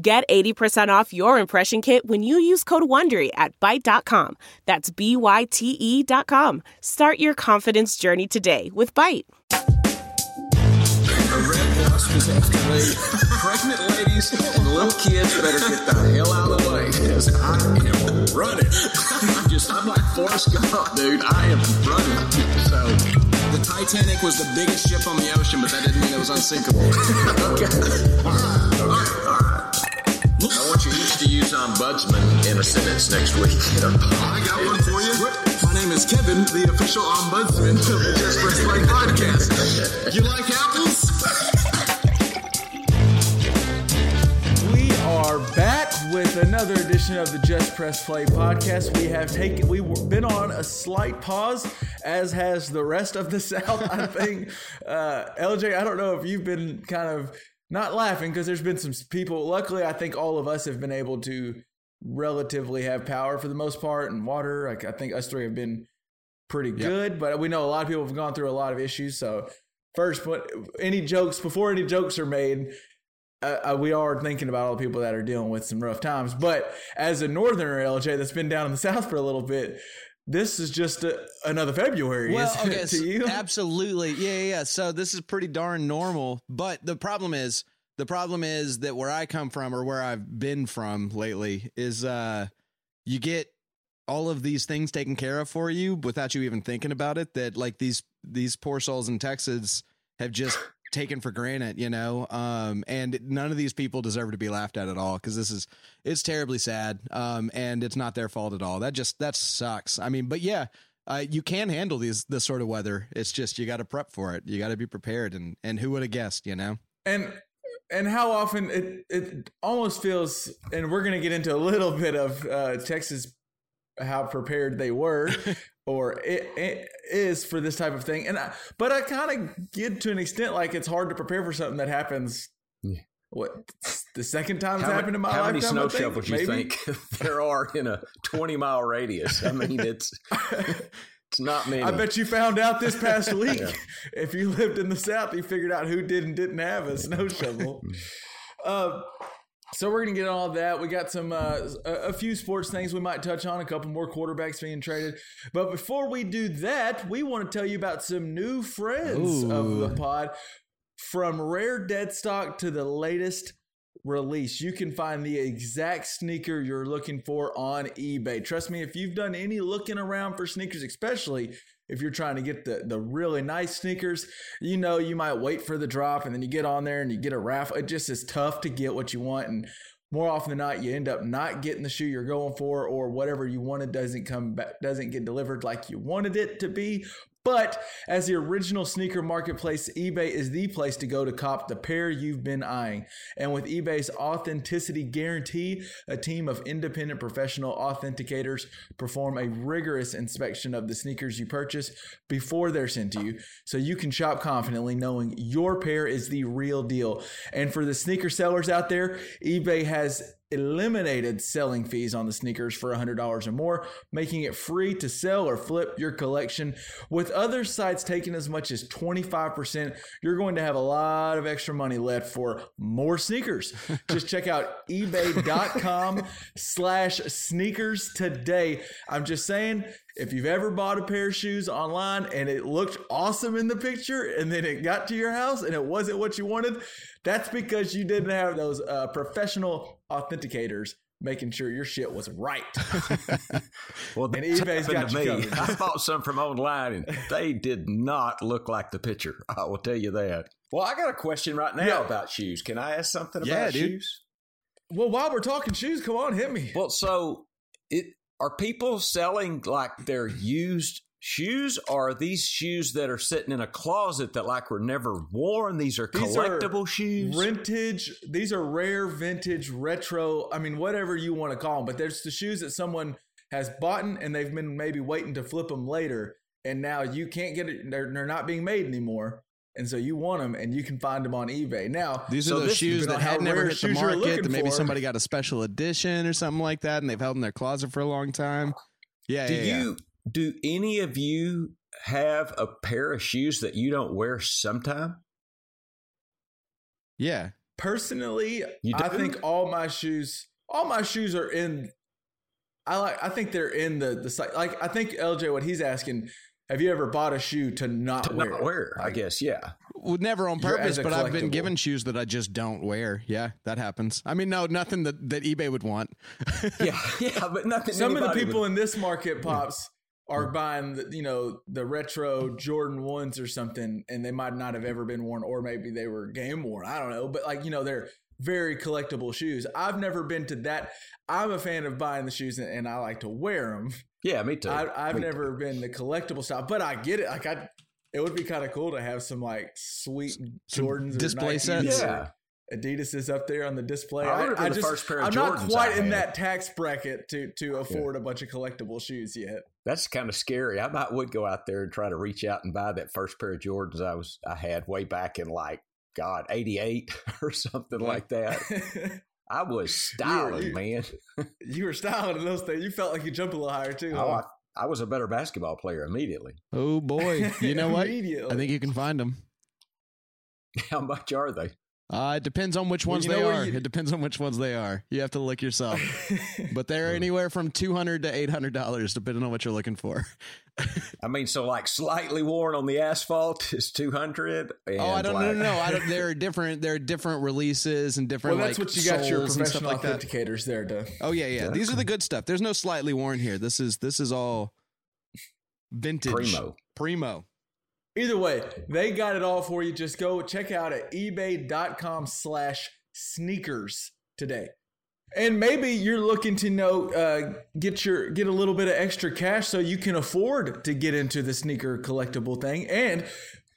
Get 80% off your impression kit when you use code WONDERY at Byte.com. That's B-Y-T-E dot com. Start your confidence journey today with Byte. Pregnant ladies and little kids better get the hell out of the way because I am running. I'm just, I'm like Forrest Gump, dude. I am running. So, the Titanic was the biggest ship on the ocean, but that didn't mean it was unsinkable. okay. All right. All right. All right. I want you each to use ombudsman in a sentence next week. I got one for you. My name is Kevin, the official ombudsman of the Just Press Play podcast. You like apples? We are back with another edition of the Just Press Play podcast. We have taken, we've been on a slight pause, as has the rest of the South. I think, uh, LJ, I don't know if you've been kind of not laughing because there's been some people. Luckily, I think all of us have been able to relatively have power for the most part and water. Like I think us three have been pretty good, but we know a lot of people have gone through a lot of issues. So first, but any jokes before any jokes are made. Uh, uh, we are thinking about all the people that are dealing with some rough times. But as a northerner LJ that's been down in the south for a little bit, this is just a, another February. Well, okay, to you? absolutely, yeah, yeah, yeah. So this is pretty darn normal. But the problem is, the problem is that where I come from or where I've been from lately is, uh, you get all of these things taken care of for you without you even thinking about it. That like these these poor souls in Texas have just taken for granted, you know. Um, and none of these people deserve to be laughed at at all because this is it's terribly sad. Um, and it's not their fault at all. That just that sucks. I mean, but yeah. Uh, you can handle these this sort of weather. It's just you got to prep for it. You got to be prepared, and and who would have guessed? You know. and and how often it it almost feels and we're to get into a little bit of uh, Texas how prepared they were or it, it is for this type of thing and I, but I kind of get to an extent like it's hard to prepare for something that happens what the second time it's How, happened in my life? how many snow shovels you think there are in a 20 mile radius? I mean, it's it's not many. I bet you found out this past week. If you lived in the South, you figured out who did and didn't have a snow shovel. uh, so we're gonna get all that. We got some uh, a, a few sports things we might touch on. A couple more quarterbacks being traded. But before we do that, we want to tell you about some new friends of the pod. From rare dead stock to the latest release, you can find the exact sneaker you're looking for on eBay. Trust me, if you've done any looking around for sneakers, especially if you're trying to get the, the really nice sneakers, you know you might wait for the drop and then you get on there and you get a raffle. It just is tough to get what you want. And more often than not, you end up not getting the shoe you're going for, or whatever you wanted doesn't come back, doesn't get delivered like you wanted it to be. But as the original sneaker marketplace, eBay is the place to go to cop the pair you've been eyeing. And with eBay's authenticity guarantee, a team of independent professional authenticators perform a rigorous inspection of the sneakers you purchase before they're sent to you, so you can shop confidently knowing your pair is the real deal. And for the sneaker sellers out there, eBay has eliminated selling fees on the sneakers for $100 or more, making it free to sell or flip your collection. With other sites taking as much as 25%, you're going to have a lot of extra money left for more sneakers. Just check out ebay.com slash sneakers today. I'm just saying, if you've ever bought a pair of shoes online and it looked awesome in the picture and then it got to your house and it wasn't what you wanted, that's because you didn't have those uh, professional authenticators making sure your shit was right. well, and that's eBay's got happened you to me. covered. I bought some from online, and they did not look like the picture. I will tell you that. Well, I got a question right now Yeah. about shoes. Can I ask something Yeah, about dude. shoes? well, while we're talking shoes, come on, hit me. Well, so it are people selling like their used shoes or are these shoes that are sitting in a closet that like were never worn? These are These are collectible shoes. Vintage. These are rare, vintage, retro. I mean, whatever you want to call them. But there's the shoes that someone has bought and they've been maybe waiting to flip them later, and now you can't get it. They're, they're not being made anymore, and so you want them, and you can find them on eBay now. These So are those shoes that on had never hit the market. That maybe for. somebody got a special edition or something like that, and they've held in their closet for a long time. Yeah, do yeah, yeah. you do any of you have a pair of shoes that you don't wear sometime? yeah. Personally, You I think all my shoes, all my shoes are in. I like. I think they're in the the site. Like I think LJ, what he's asking. Have you ever bought a shoe to not To wear? not it? wear, I guess, yeah. Well, never on purpose, but I've been given shoes that I just don't wear. Yeah, that happens. I mean, no, nothing that, that eBay would want. Yeah, yeah, but nothing. Some of the people would- in this market pops are buying, the, you know, the retro Jordan ones or something, and they might not have ever been worn, or maybe they were game worn. I don't know, but like you know, they're very collectible shoes. I've never been to that. I'm a fan of buying the shoes, and, and I like to wear them. Yeah, me too. I, I've Me never been the collectible style, but I get it. Like I, it would be kind of cool to have some like sweet Some Jordans, display Nikes sets? Yeah. Adidas is up there on the display. I, I, I the just, first pair of I'm Jordans not quite in that tax bracket to to afford a bunch of collectible shoes yet. That's kind of scary. I might would go out there and try to reach out and buy that first pair of Jordans I was I had way back in like God eighty eight or something like that. I was styling, you- man. you were styling in those things. You felt like you jumped a little higher too. Oh, huh? I, I was a better basketball player immediately. Oh boy, you know what? I think you can find them. How much are they? Uh, it depends on which ones you know they are. you- It depends on which ones they are. You have to look yourself. but they're anywhere from two hundred to eight hundred dollars, depending on what you're looking for. I mean, so like slightly worn on the asphalt is two hundred. oh, I don't know. No, no, I don't. There are different. There are different releases and different. well, different. that's like, what you got your soles and stuff professional like that. authenticators there to. Oh yeah, yeah. These are the good stuff. There's no slightly worn here. This is this is all vintage. Primo. Primo. Either way, they got it all for you. Just go check out at ebay.com slash sneakers today. And maybe you're looking to know uh, get your get a little bit of extra cash so you can afford to get into the sneaker collectible thing. And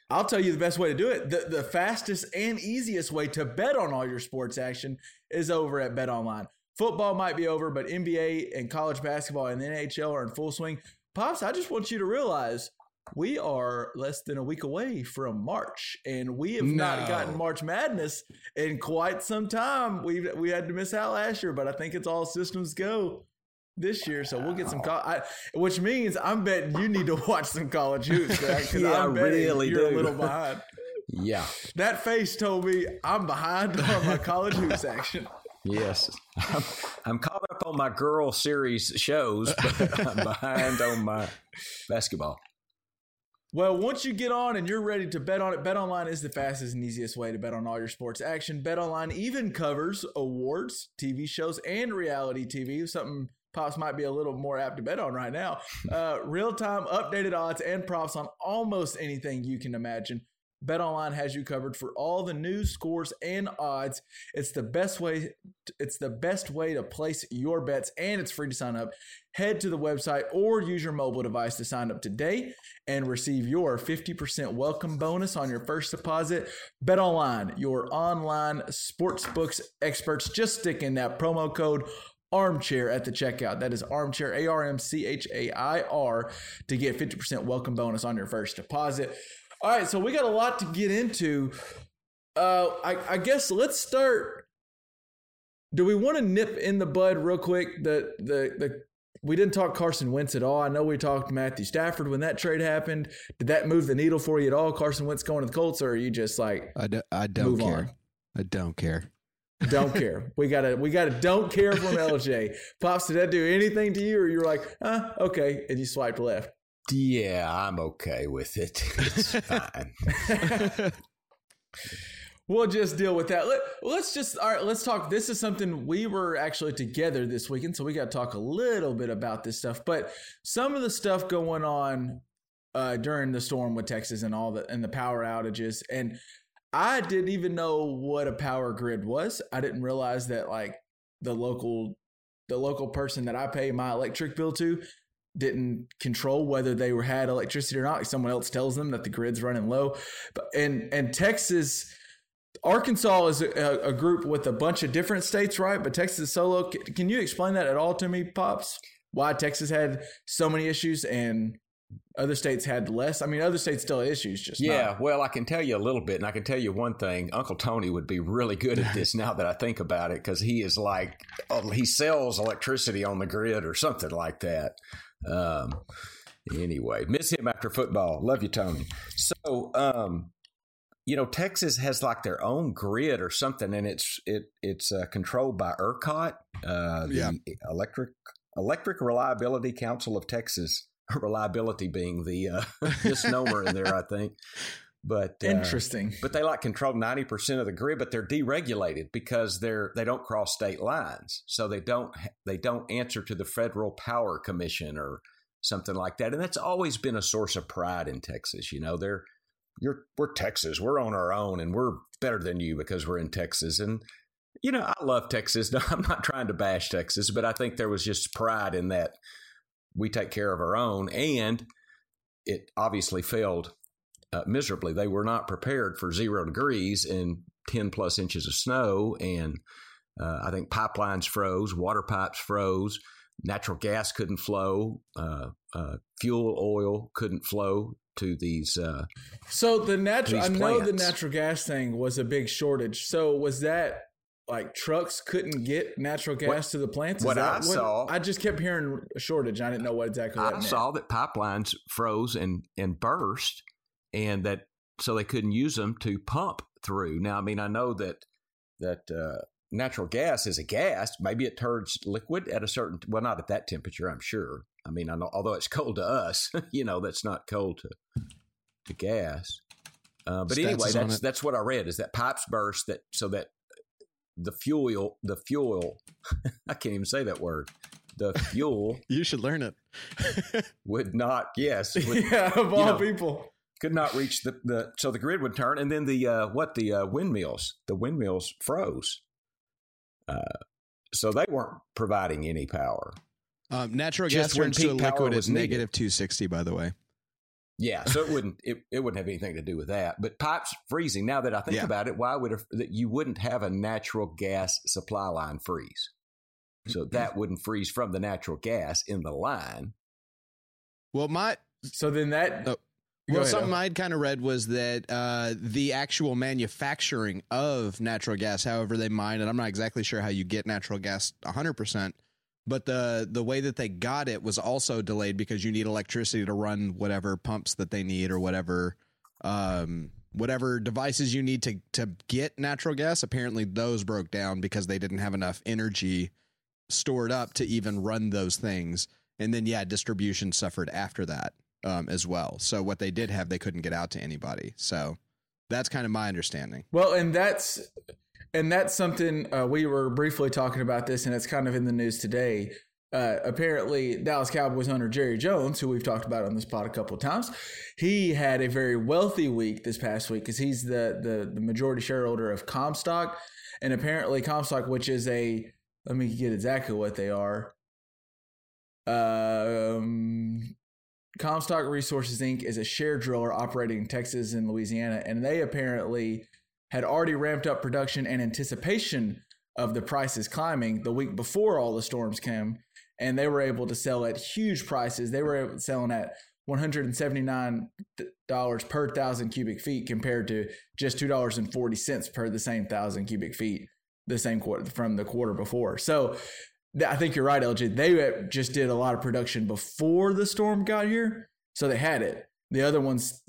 I'll tell you the best way to do it. The, the fastest and easiest way to bet on all your sports action is over at Bet Online. Football might be over, but NBA and college basketball and NHL are in full swing. Pops, I just want you to realize we are less than a week away from March, and we have not gotten March Madness in quite some time. We we had to miss out last year, but I think it's all systems go this year. So we'll get some, co- I, which means I'm betting you need to watch some college hoops because Yeah, I I'm betting really you're do. a little behind. Yeah. That face told me I'm behind on my college hoops action. Yes. I'm, I'm caught up on my girl series shows, but I'm behind on my basketball. Well, once you get on and you're ready to bet on it, BetOnline is the fastest and easiest way to bet on all your sports action. BetOnline even covers awards, TV shows, and reality TV, something Pops might be a little more apt to bet on right now. Uh, Real time updated odds and props on almost anything you can imagine. BetOnline has you covered for all the news, scores, and odds. It's the best way. It's the best way to place your bets, and it's free to sign up. Head to the website or use your mobile device to sign up today and receive your 50% welcome bonus on your first deposit. BetOnline, your online sportsbooks experts. Just stick in that promo code armchair at the checkout. That is armchair, A R M C H A I R, to get 50% welcome bonus on your first deposit. All right, so we got a lot to get into. Uh, I, I guess let's start. Do we want to nip in the bud real quick? The the the we didn't talk Carson Wentz at all. I know we talked Matthew Stafford when that trade happened. Did that move the needle for you at all? Carson Wentz going to the Colts, or are you just like I, do, I don't care. on. I don't care. don't care? we gotta we gotta don't care from LJ. Pops, did that do anything to you, or you're like, uh, okay, and you swiped left? Yeah, I'm okay with it. It's fine. We'll just deal with that. Let, let's just all right. Let's talk. This is something we were actually together this weekend, so we got to talk a little bit about this stuff. But some of the stuff going on uh, during the storm with Texas and all the and the power outages, and I didn't even know what a power grid was. I didn't realize that like the local the local person that I pay my electric bill to didn't control whether they were had electricity or not. Someone else tells them that the grid's running low. But and and Texas, Arkansas is a, a group with a bunch of different states, right? But Texas is solo. Can you explain that at all to me, pops? Why Texas had so many issues and other states had less. I mean, other states still have issues, just yeah. Not. Well, I can tell you a little bit, and I can tell you one thing. Uncle Tony would be really good at this now that I think about it, because he is like oh, he sells electricity on the grid or something like that. Um, anyway, miss him after football. Love you, Tony. So, um, you know, Texas has like their own grid or something, and it's it it's uh, controlled by ERCOT, uh, the yeah. Electric Electric Reliability Council of Texas reliability being the uh, misnomer in there, I think. But uh, interesting. But they like control ninety percent of the grid, but they're deregulated because they're they don't cross state lines, so they don't they don't answer to the Federal Power Commission or something like that. And that's always been a source of pride in Texas. You know, they're you're we're Texas, we're on our own, and we're better than you because we're in Texas. And you know, I love Texas. No, I'm not trying to bash Texas, but I think there was just pride in that we take care of our own. And it obviously failed uh, miserably. They were not prepared for zero degrees and 10 plus inches of snow. And uh, I think pipelines froze, water pipes froze, natural gas couldn't flow, uh, uh fuel oil couldn't flow to these. Uh, so the natural, I know the natural gas thing was a big shortage. So was that like trucks couldn't get natural gas what, to the plants? Is what I what, saw, I just kept hearing a shortage. I didn't know what exactly. I saw that pipelines froze and and burst, and that so they couldn't use them to pump through. Now, I mean, I know that that uh, natural gas is a gas. Maybe it turns liquid at a certain well, not at that temperature. I'm sure. I mean, I know, although it's cold to us, you know, that's not cold to to gas. Uh, but Stats anyway, that's that's what I read is that pipes burst that so that the fuel, the fuel, I can't even say that word. The fuel. you should learn it. would not, yes. Would, yeah, of all know, people. Could not reach the, the, so the grid would turn. And then the, uh, what, the uh, windmills, the windmills froze. Uh, so they weren't providing any power. Um, natural gas turns to liquid is negative 260, by the way. Yeah, so it wouldn't it, it wouldn't have anything to do with that. But pipes freezing. Now that I think yeah. about it, why would that you wouldn't have a natural gas supply line freeze? So mm-hmm. that wouldn't freeze from the natural gas in the line. Well, my so then that. Oh, well, ahead, something I'd kind of read was that uh, the actual manufacturing of natural gas, however they mine it, I'm not exactly sure how you get natural gas 100 percent but the the way that they got it was also delayed because you need electricity to run whatever pumps that they need or whatever um, whatever devices you need to to get natural gas. Apparently those broke down because they didn't have enough energy stored up to even run those things. And then yeah distribution suffered after that um, as well so what they did have they couldn't get out to anybody so that's kind of my understanding well and that's and that's something uh, we were briefly talking about this, and it's kind of in the news today. Uh, apparently, Dallas Cowboys owner Jerry Jones, who we've talked about on this pod a couple of times, he had a very wealthy week this past week because he's the, the the majority shareholder of Comstock, and apparently Comstock, which is a let me get exactly what they are. Um, Comstock Resources Inc. is a shale driller operating in Texas and Louisiana, and they apparently had already ramped up production in anticipation of the prices climbing the week before all the storms came. And they were able to sell at huge prices. They were selling at $179 per thousand cubic feet compared to just $2.40 per the same thousand cubic feet the same quarter from the quarter before. So I think you're right, LJ. They just did a lot of production before the storm got here. So they had it. The other ones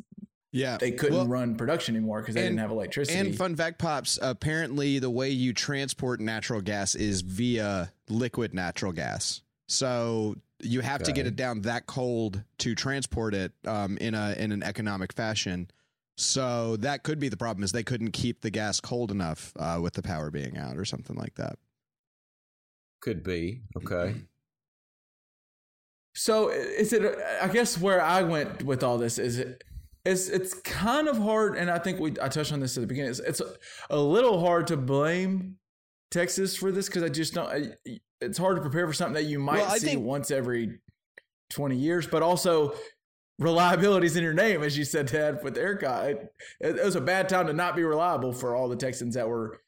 yeah, they couldn't well, run production anymore because they didn't have electricity. And fun fact, pops. Apparently, the way you transport natural gas is via liquid natural gas. So you have okay. to get it down that cold to transport it um, in a in an economic fashion. So that could be the problem is they couldn't keep the gas cold enough uh, with the power being out or something like that. Could be okay. So is it? I guess where I went with all this is it it's it's kind of hard, and I think we I touched on this at the beginning. It's, it's a, a little hard to blame Texas for this because I just don't. I, it's hard to prepare for something that you might well, see think, once every 20 years, but also reliability's in your name, as you said, Ted, with ERCOT. It, it, was a bad time to not be reliable for all the Texans that were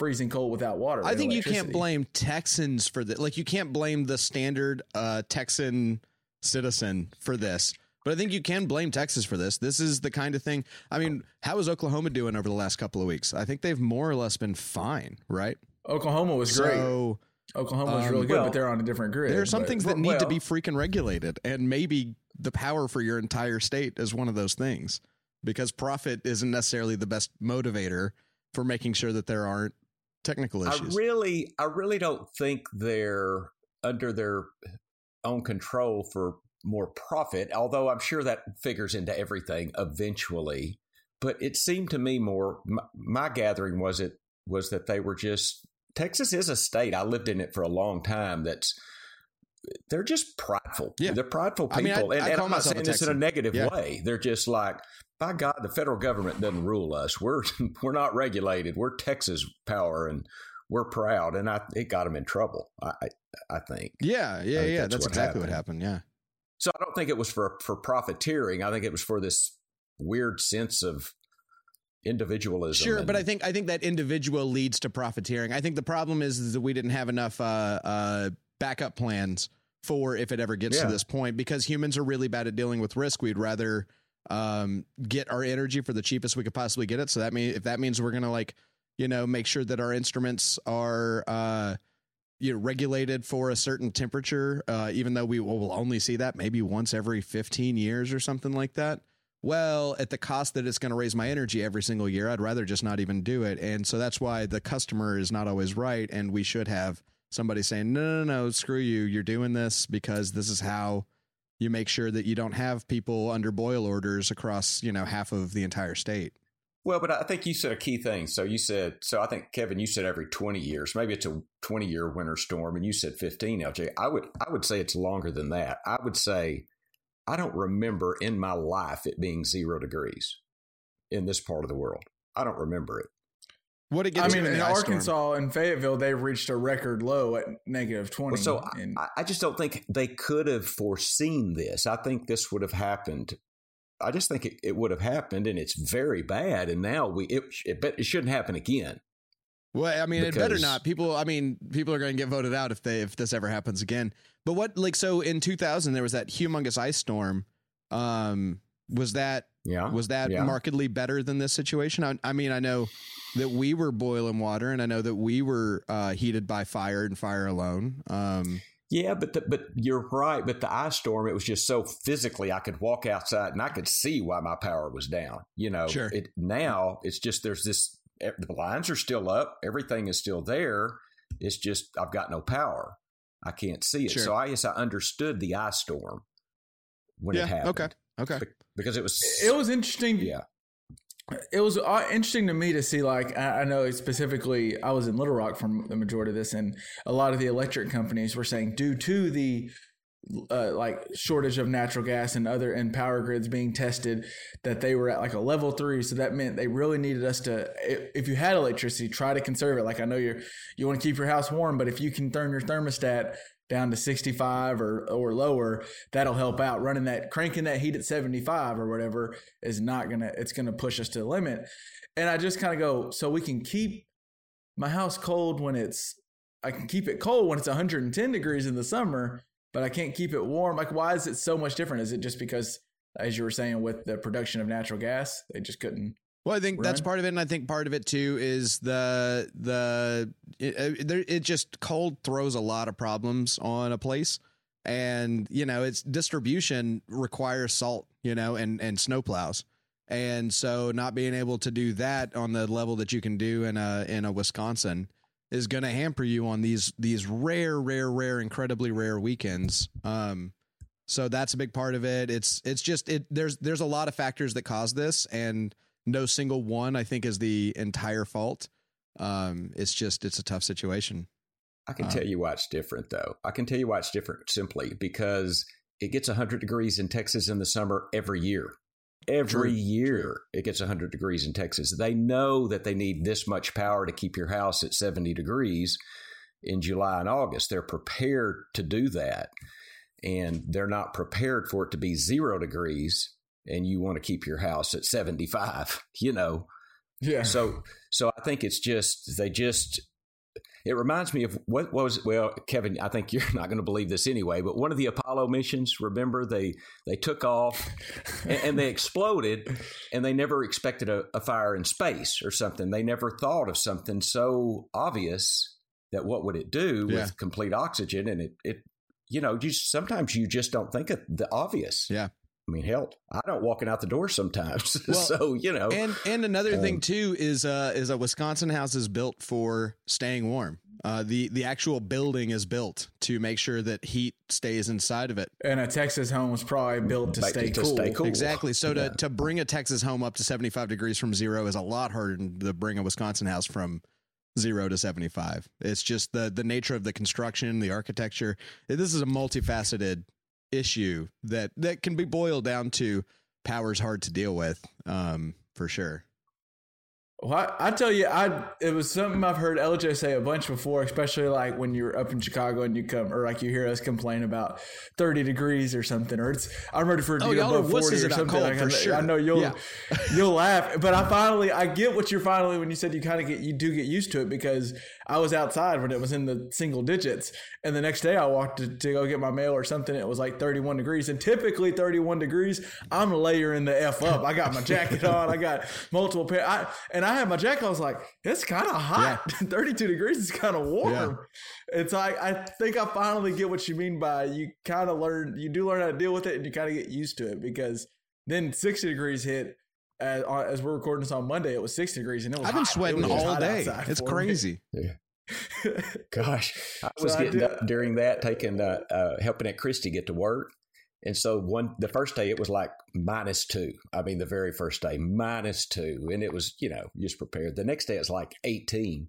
freezing cold without water. I think you can't blame Texans for that. Like you can't blame the standard uh, Texan citizen for this. But I think you can blame Texas for this. This is the kind of thing. I mean, how is Oklahoma doing over the last couple of weeks? I think they've more or less been fine, right? Oklahoma was great. So, Oklahoma was um, really good, well, but they're on a different grid. There are some but, things that need well, to be freaking regulated, and maybe the power for your entire state is one of those things because profit isn't necessarily the best motivator for making sure that there aren't technical issues. I really, I really don't think they're under their own control for more profit, although I'm sure that figures into everything eventually. But it seemed to me more, my, my gathering was it was that they were just Texas is a state. I lived in it for a long time. That's they're just prideful. Yeah. They're prideful people. I mean, I, and, I and I'm not saying this in a negative yeah. way. They're just like, by God, the federal government doesn't rule us. We're we're not regulated. We're Texas power, and we're proud. And I it got them in trouble. I I think. Yeah, yeah, think yeah. That's, that's what exactly happened. what happened. Yeah. So I don't think it was for for profiteering. I think it was for this weird sense of individualism. Sure, and, but I think I think that individual leads to profiteering. I think the problem is, is that we didn't have enough uh, uh, backup plans for if it ever gets yeah. to this point because humans are really bad at dealing with risk. We'd rather um, get our energy for the cheapest we could possibly get it. So that mean if that means we're gonna like you know make sure that our instruments are uh, you know regulated for a certain temperature, uh, even though we will only see that maybe once every fifteen years or something like that well, at the cost that it's going to raise my energy every single year, I'd rather just not even do it. And so that's why the customer is not always right. And we should have somebody saying, no, no, no, screw you. You're doing this because this is how you make sure that you don't have people under boil orders across, you know, half of the entire state. Well, but I think you said a key thing. So you said, so I think Kevin, you said every 20 years, maybe it's a 20 year winter storm and you said 15 LJ. I would, I would say it's longer than that. I would say I don't remember in my life it being zero degrees in this part of the world. I don't remember it. What it I mean, in Arkansas and Fayetteville, they've reached a record low at negative twenty. Well, so and, I, I just don't think they could have foreseen this. I think this would have happened. I just think it, it would have happened, and it's very bad. And now we it it, it shouldn't happen again. Well, I mean, because, it better not. People, I mean, people are going to get voted out if they if this ever happens again. But what, like, so in 2000 there was that humongous ice storm. Um, was that yeah was that yeah. markedly better than this situation? I, I, mean, I know that we were boiling water, and I know that we were uh, heated by fire and fire alone. Um, yeah, but the, but you're right. But the ice storm, it was just so physically, I could walk outside and I could see why my power was down. You know, sure. It now it's just there's this the lines are still up, everything is still there. It's just I've got no power. I can't see it. Sure. So I guess I understood the ice storm when yeah, it happened. Okay. Okay. Because it was it was interesting. Yeah. It was uh, interesting to me to see, like, I know specifically, I was in Little Rock for the majority of this, and a lot of the electric companies were saying, due to the uh, like shortage of natural gas and other and power grids being tested that they were at like a level three so that meant they really needed us to if you had electricity try to conserve it like i know you're you want to keep your house warm but if you can turn your thermostat down to 65 or or lower that'll help out running that cranking that heat at 75 or whatever is not gonna it's gonna push us to the limit and i just kind of go so we can keep my house cold when it's i can keep it cold when it's 110 degrees in the summer but I can't keep it warm. Like, why is it so much different? Is it just because, as you were saying, with the production of natural gas, they just couldn't? Well, I think that's part of it, and I think part of it too is the the it, it just cold throws a lot of problems on a place, and you know its distribution requires salt, you know, and and snowplows. And so, not being able to do that on the level that you can do in a in a Wisconsin, is going to hamper you on these these rare, rare, rare, incredibly rare weekends. Um, so that's a big part of it. It's it's just it. There's there's a lot of factors that cause this, and no single one I think is the entire fault. Um, it's just it's a tough situation. I can uh, tell you why it's different, though. I can tell you why it's different simply because it gets 100 degrees in Texas in the summer every year. Every True. year True. it gets 100 degrees in Texas. They know that they need this much power to keep your house at 70 degrees in July and August. They're prepared to do that. and they're not prepared for it to be zero degrees and you want to keep your house at 75 you know yeah so so i think it's just they just it reminds me of what was well kevin i think you're not going to believe this anyway but one of the apollo missions remember they they took off and, and they exploded and they never expected a, a fire in space or something they never thought of something so obvious that what would it do Yeah. with complete oxygen and it it you know you sometimes you just don't think of the obvious Yeah. I mean hell i don't walking out the door sometimes Well, so you know And and another Um, thing too is uh is a Wisconsin house is built for staying warm. Uh, the the actual building is built to make sure that heat stays inside of it. and a texas home was probably built to stay to cool, stay cool. Exactly. So to to bring a Texas home up to 75 degrees from zero is a lot harder than to bring a Wisconsin house from zero to 75. It's just the the nature of the construction, the architecture. This is a multifaceted issue that that can be boiled down to power's hard to deal with. Um, for sure. Well, I, I tell you, I it was something I've heard LJ say a bunch before, especially like when you're up in Chicago and you come, or like you hear us complain about 30 degrees or something, or it's I'm ready for to Oh, get y'all are above 40 or something. Like, for I, sure. I know you'll Yeah. you'll laugh, but I finally I get what you're finally when you said you kind of get you do get used to it because I was outside when it was in the single digits, and the next day I walked to, to go get my mail or something. It was like 31 degrees, and typically 31 degrees, I'm layering the f up. I got my jacket on, I got multiple pair, I, and I had my jacket. I was like, it's kind of hot. 32 degrees is kind of warm. It's like I think I finally get what you mean by you kind of learn you do learn how to deal with it, and you kind of get used to it because then 60 degrees hit. As, as we're recording this on Monday, it was 60 degrees, and it was. I've been hot. Sweating was all day. It's for me. crazy. Gosh, I was So getting did- up during that, taking uh, uh, helping at Christie get to work, and so one the first day it was like minus two. I mean, the very first day minus two, and it was you know just prepared. The next day it's like eighteen,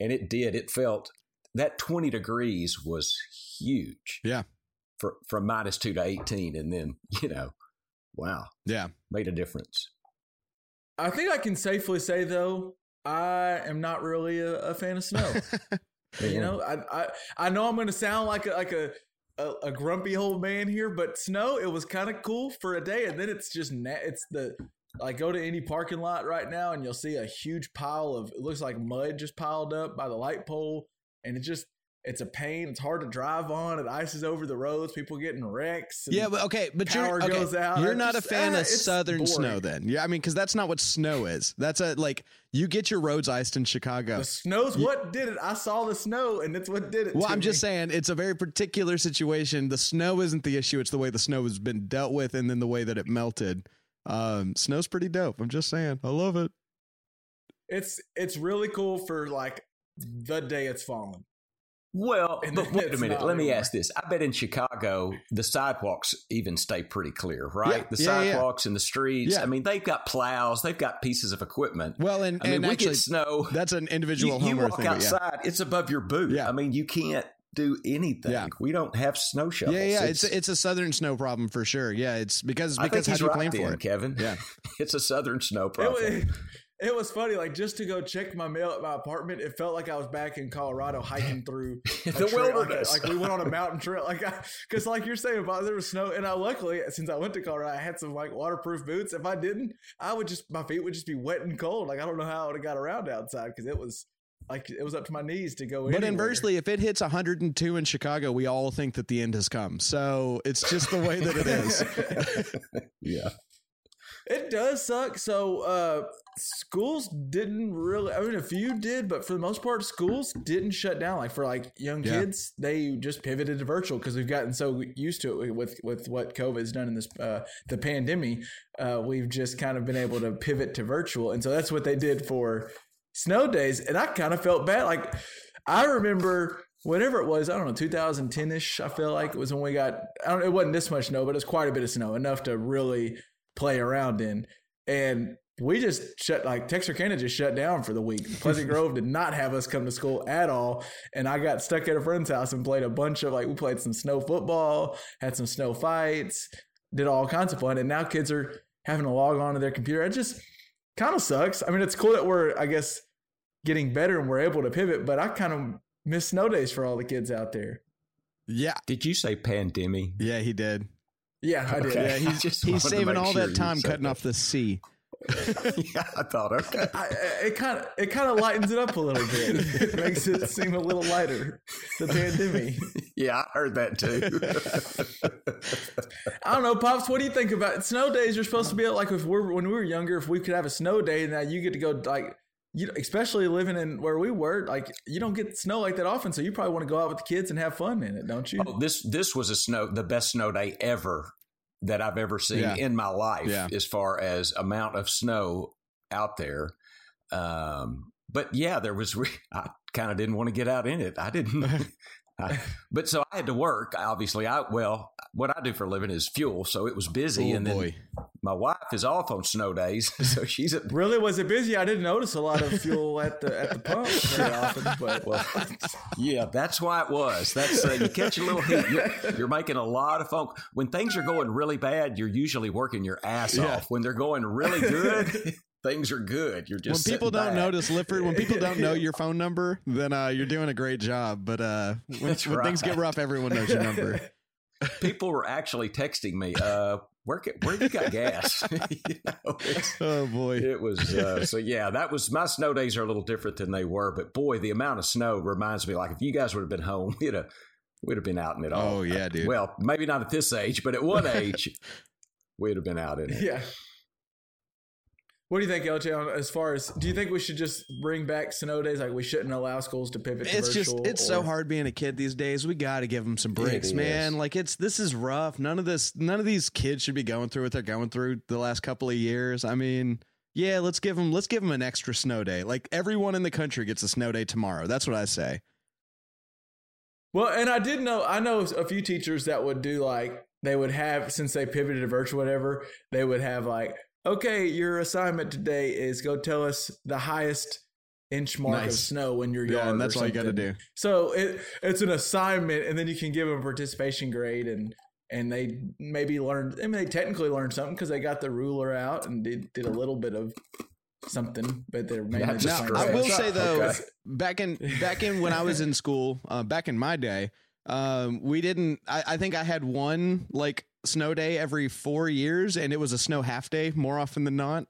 and it did. It felt that twenty degrees was huge. Yeah. for from minus two to eighteen, and then you know, wow, Yeah. made a difference. I think I can safely say though, I am not really a, a fan of snow. you know, I, I I know I'm going to sound like a like a, a a grumpy old man here, but snow it was kind of cool for a day, and then it's just na- it's the like go to any parking lot right now, and you'll see a huge pile of it looks like mud just piled up by the light pole, and it just it's a pain. It's hard to drive on. It ices over the roads. People getting wrecks. Yeah, but okay, but you're power okay, goes out. You're not just- a fan eh, of southern snow, then. Yeah, I mean, because that's not what snow is. That's a like you get your roads iced in Chicago. the snow's what did it. I saw the snow, and it's what did it. Well, I'm just saying it's a very particular situation. The snow isn't the issue; it's the way the snow has been dealt with, and then the way that it melted. Um, snow's pretty dope. I'm just saying, I love it. It's it's really cool for like the day it's falling. Well, but wait a minute. Let me anymore. ask this. I bet in Chicago, the sidewalks even stay pretty clear, right? Yeah, the yeah, yeah. sidewalks and the streets. Yeah. I mean, they've got plows, they've got pieces of equipment. Well, and I mean, and we actually, get snow. that's an individual you homer walk thing. yeah. outside, it's above your boot. Yeah. I mean, you can't do anything. Yeah. We don't have snow shovels. Yeah, yeah, it's it's a southern snow problem for sure. Yeah, it's because because how do you plan for it? Kevin. Yeah. it's a southern snow problem. It was funny, like just to go check my mail at my apartment. It felt like I was back in Colorado hiking through The trail, like- wilderness. Like, we went on a mountain trail, like because like you're saying about there was snow, and I luckily since I went to Colorado, I had some like waterproof boots. If I didn't, I would just my feet would just be wet and cold. Like I don't know how I would have got around outside because it was like it was up to my knees to go. In. But anywhere. inversely, if it hits 102 in Chicago, we all think that the end has come. So it's just the way that it is. yeah. It does suck. So uh schools didn't really I mean a few did, but for the most part schools didn't shut down. Like for like young Yeah. kids, they just pivoted to virtual because we've gotten so used to it with with what COVID has done in this uh the pandemic. Uh we've just kind of been able to pivot to virtual. And so that's what they did for snow days. And I kind of felt bad. Like I remember whatever it was, I don't know, 2010 ish, I feel like it was when we got, I don't, it wasn't this much snow, but it was quite a bit of snow, enough to really play around in. And we just shut, like Texarkana just shut down for the week. Pleasant Grove did not have us come to school at all. And I got stuck at a friend's house and played a bunch of, like, we played some snow football, had some snow fights, did all kinds of fun. And now kids are having to log on to their computer. It just kind of sucks. I mean, it's cool that we're, I guess, getting better and we're able to pivot, but I kind of miss snow days for all the kids out there. Yeah, Did you say pandemic? yeah, he did. Yeah, I did. Okay. Yeah, he's just he's saving all sure that time cutting that. off the C. yeah, I thought okay. I, it kind of it kind of lightens it up a little bit. It makes it seem a little lighter. The pandemic. Yeah, I heard that too. I don't know, pops. What do you think about snow days? You're supposed to be like if we're when we were younger, if we could have a snow day, and now you get to go like you, especially living in where we were, like you don't get snow like that often, so you probably want to go out with the kids and have fun in it, don't you? Oh, this this was a snow the best snow day ever that I've ever seen Yeah. in my life Yeah. as far as amount of snow out there. Um, but yeah, there was. Re- I kind of didn't want to get out in it. I didn't. I, but so I had to work. Obviously, I well, what I do for a living is fuel, so it was busy. Oh and then boy, my wife is off on snow days, so she's at Really, was it busy? I didn't notice a lot of fuel at the at the pump very often, but Well, yeah, that's why it was. That's uh, you catch a little heat. You're, you're making a lot of phone. When things are going really bad, you're usually working your ass Yeah. off. When they're going really good, things are good. You're just when people don't back. notice Lifford, when people don't know your phone number, then uh, you're doing a great job. But uh, when, That's when things get rough, everyone knows your number. people were actually texting me. Uh, where ca- where you got gas? you know, Oh boy, it was uh, so yeah. That was my snow days are a little different than they were, but boy, the amount of snow reminds me like if you guys would have been home, we'd have we'd have been out in it all. Oh, yeah, dude. Well, maybe not at this age, but at one age, we'd have been out in it. yeah. What do you think, LJ? As far as, do you think we should just bring back snow days? Like we shouldn't allow schools to pivot. To it's just it's so hard being a kid these days. We got to give them some breaks, man. is. Like it's this is rough. None of this, none of these kids should be going through what they're going through the last couple of years. I mean, yeah, let's give them let's give them an extra snow day. Like everyone in the country gets a snow day tomorrow. That's what I say. Well, and I did know I know a few teachers that would do like they would have since they pivoted to virtual whatever, they would have like, okay, your assignment today is go tell us the highest inch mark of Nice. snow in your yard. Yeah, and that's all you got to do. So it it's an assignment, and then you can give them a participation grade, and and they maybe learned. I mean, they technically learned something because they got the ruler out and did did a little bit of something, but they're mainly Not just just playing Now, I will say though, Okay. back in back in when I was in school, uh, back in my day, um, we didn't. I, I think I had one like snow day every four years, and it was a snow half day more often than not.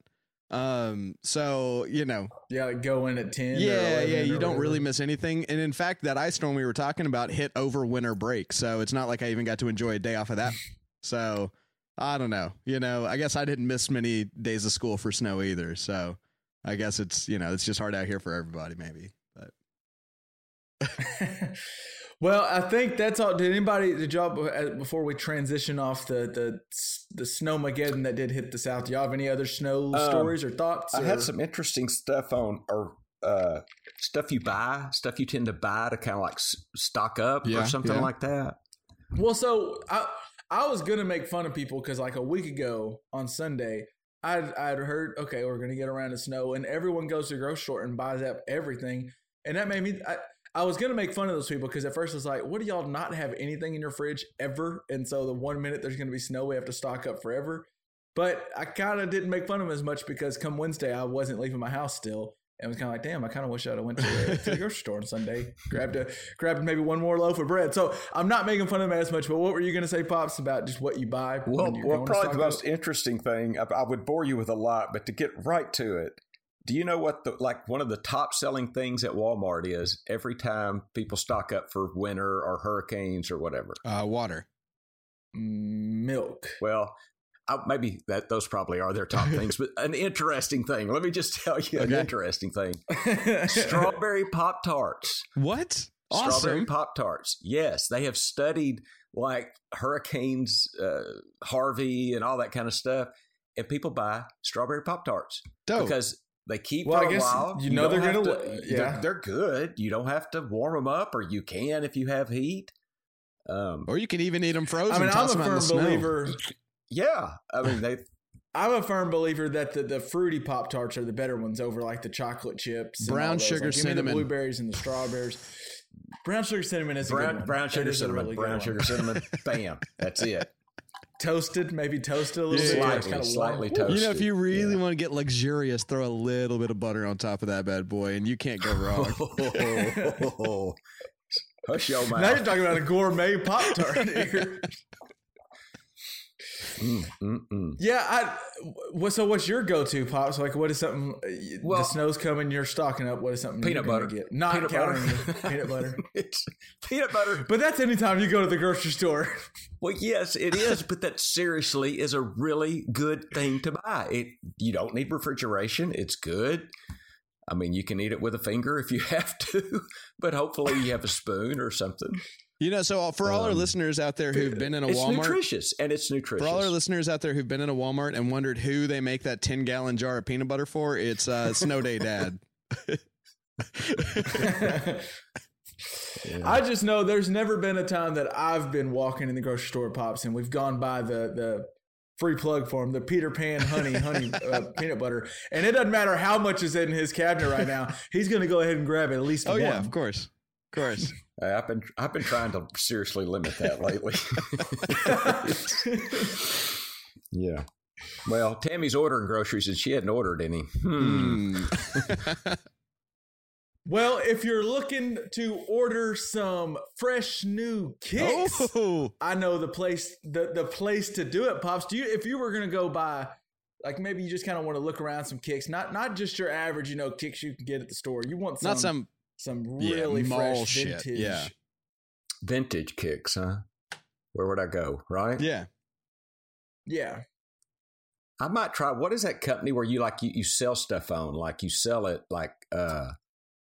Um, so you know, yeah, like go in at ten. or yeah, 11 yeah, you don't whatever. really miss anything. And in fact, that ice storm we were talking about hit over winter break, so it's not like I even got to enjoy a day off of that. So I don't know. You know, I guess I didn't miss many days of school for snow either. So I guess it's you know it's just hard out here for everybody, maybe. But well, I think that's all. Did anybody did y'all uh, before we transition off the the the snowmageddon that did hit the south? Do y'all have any other snow Um, stories or thoughts? I or- had some interesting stuff on or uh, stuff you buy, stuff you tend to buy to kind of like stock up Yeah, or something yeah. like that. Well, so I I was gonna make fun of people because like a week ago on Sunday, I'd I'd heard okay we're gonna get around to snow and everyone goes to the grocery store and buys up everything, and that made me. I, I was gonna make fun of those people because at first I was like, "What do y'all not have anything in your fridge ever?" And so the one minute there's gonna be snow, we have to stock up forever. But I kind of didn't make fun of them as much because come Wednesday I wasn't leaving my house still, and was kind of like, "Damn, I kind of wish I'd have went to the, to the grocery store on Sunday, grabbed a grabbed maybe one more loaf of bread." So I'm not making fun of them as much. But what were you gonna say, pops, about just what you buy? Well, when you're well going to probably the most interesting thing, I, I would bore you with a lot, but to get right to it, do you know what the like one of the top selling things at Walmart is every time people stock up for winter or hurricanes or whatever? uh, water. milk. Well, I, maybe that those probably are their top things, but an interesting thing. Let me just tell you an interesting thing: strawberry pop tarts. What? Awesome. Strawberry Pop Tarts. Yes, they have studied like hurricanes, uh, Harvey, and all that kind of stuff, and people buy strawberry Pop Tarts Dope. because they keep Well, for I a guess while. you know don't they're gonna to- li- they're- yeah. they're, good. You don't have to warm them up, or you can if you have heat. Um, or you can even eat them frozen. I mean, I'm a them out in firm believer. yeah, I mean they. I'm a firm believer that the, the fruity pop tarts are the better ones over like the chocolate chips, Brown all sugar Like, cinnamon. the blueberries and the strawberries. Brown sugar cinnamon is a good Brown, one. brown sugar cinnamon, really good brown one. sugar cinnamon, bam, that's it. Toasted, maybe toasted a little Yeah. bit. Slightly, kinda warm. slightly toasted. You know, if you really Yeah. want to get luxurious, throw a little bit of butter on top of that bad boy, and you can't go wrong. Hush your mouth. Now you're talking about a gourmet Pop Tart here. Mm, mm, mm. Yeah, I. What? So, what's your go-to pops? Like, what is something? uh, Well- the snow's coming. You're stocking up. What is something? Peanut butter. Get? Not Peanut counting butter. peanut butter. Peanut butter. But that's anytime you go to the grocery store. Well, yes, it is, but that seriously is a really good thing to buy. It you don't need refrigeration. It's good. I mean, you can eat it with a finger if you have to, but hopefully you have a spoon or something. You know, so for all our Um, listeners out there who've been in a Walmart It's Walmart, nutritious and it's nutritious. for all our listeners out there who've been in a Walmart and wondered who they make that 10 gallon jar of peanut butter for, it's uh, Snow Day Dad. I just know there's never been a time that I've been walking in the grocery store, pops, and we've gone by the the free plug for him, the Peter Pan honey honey uh, peanut butter, and it doesn't matter how much is in his cabinet right now. He's going to go ahead and grab it at least Oh, one. yeah, of course. Of course. Hey, I've been I've been trying to seriously limit that lately. yeah. Well, Tammy's ordering groceries and she hadn't ordered any. Hmm. Well, if you're looking to order some fresh new kicks, Oh, I know the place the the place to do it, pops. Do you if you were gonna go buy like maybe you just kind of want to look around some kicks, not not just your average, you know, kicks you can get at the store. You want some not some. Some Yeah, really mall fresh shit, vintage. yeah. Vintage kicks, huh? Where would I go? Right? Yeah. Yeah. I might try. What is that company where you like you, you sell stuff on? Like you sell it like uh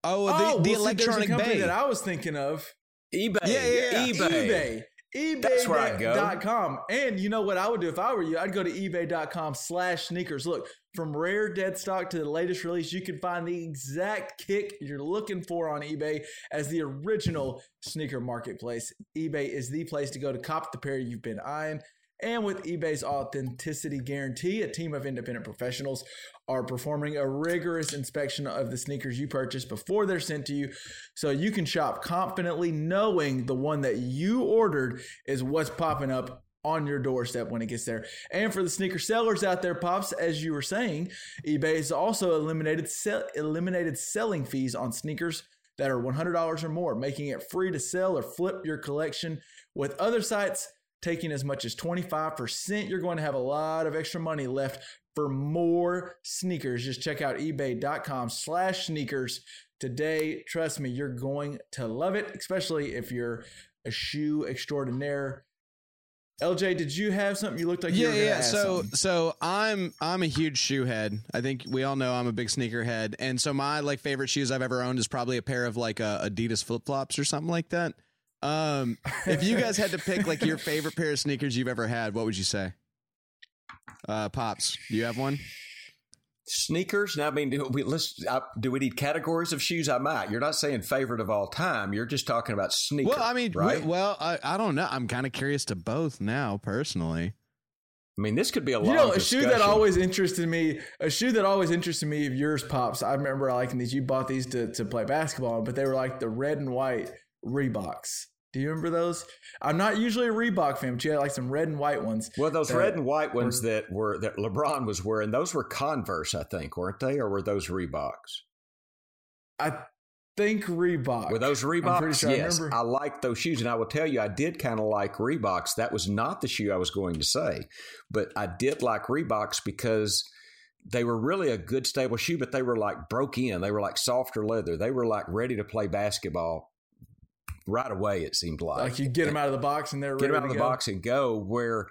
Oh, the, oh, the well, see, a electronic company bay. that I was thinking of. eBay. Yeah, yeah, yeah. eBay. eBay. EBay.com. And you know what I would do if I were you? I'd go to ebay.com slash sneakers. Look, from rare dead stock to the latest release, you can find the exact kick you're looking for on eBay as the original sneaker marketplace. eBay is the place to go to cop the pair you've been eyeing. And with eBay's authenticity guarantee, a team of independent professionals are performing a rigorous inspection of the sneakers you purchase before they're sent to you so you can shop confidently knowing the one that you ordered is what's popping up on your doorstep when it gets there. And for the sneaker sellers out there, pops, as you were saying, eBay has also eliminated sell- eliminated selling fees on sneakers that are $100 or more, making it free to sell or flip your collection. With other sites taking as much as 25%, you're going to have a lot of extra money left for more sneakers. Just check out ebay.com slash sneakers today. Trust me, you're going to love it, especially if you're a shoe extraordinaire. LJ, did you have something you looked like you yeah, yeah. So, something? so I'm I'm a huge shoe head. I think we all know I'm a big sneaker head, and so my like favorite shoes I've ever owned is probably a pair of like uh, Adidas flip flops or something like that. Um, if you guys had to pick like your favorite pair of sneakers you've ever had, what would you say? Uh, pops, do you have one? Sneakers. Now, I mean, do we let's I, do we need categories of shoes? I might. You're not saying favorite of all time. You're just talking about sneakers. Well, I mean, right? well, I, I don't know. I'm kind of curious to both now, personally. I mean, this could be a long. You know, a shoe that always interested me, a shoe that always interested me of yours, Pops. I remember liking these. You bought these to, to play basketball, but they were like the red and white Reeboks. Do you remember those? I'm not usually a Reebok fan, but you had like some red and white ones. Well, those red and white ones were- that were that LeBron was wearing, those were Converse, I think, weren't they, or were those Reeboks? I think Reebok. Were those Reeboks? sure yes, remember. I like those shoes, and I will tell you, I did kind of like Reeboks. That was not the shoe I was going to say, but I did like Reeboks because they were really a good stable shoe, but they were like broke in. They were like softer leather. They were like ready to play basketball right away. It seemed like like you get them out of the box and they're get ready them out of the go. box and go. Where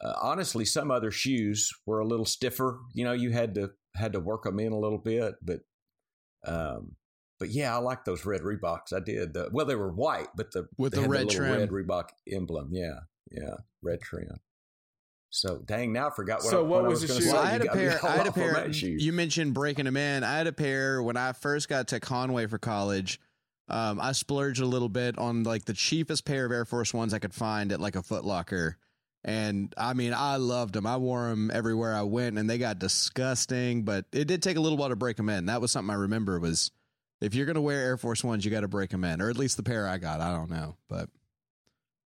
uh, honestly, some other shoes were a little stiffer. You know, you had to had to work them in a little bit, but um, but yeah, I like those red Reeboks. I did. The, well, they were white, but the With the red little trim. red Reebok emblem. Yeah, yeah, red trim. So dang, now I forgot what. So I, what I was was the going shoe? Well, I had a pair. I had a pair. You mentioned breaking them in. I had a pair when I first got to Conway for college. Um, I splurged a little bit on like the cheapest pair of Air Force Ones I could find at like a Foot Locker. And I mean, I loved them. I wore them everywhere I went, and they got disgusting. But it did take a little while to break them in. That was something I remember was if you're gonna wear Air Force Ones, you got to break them in, or at least the pair I got. I don't know, but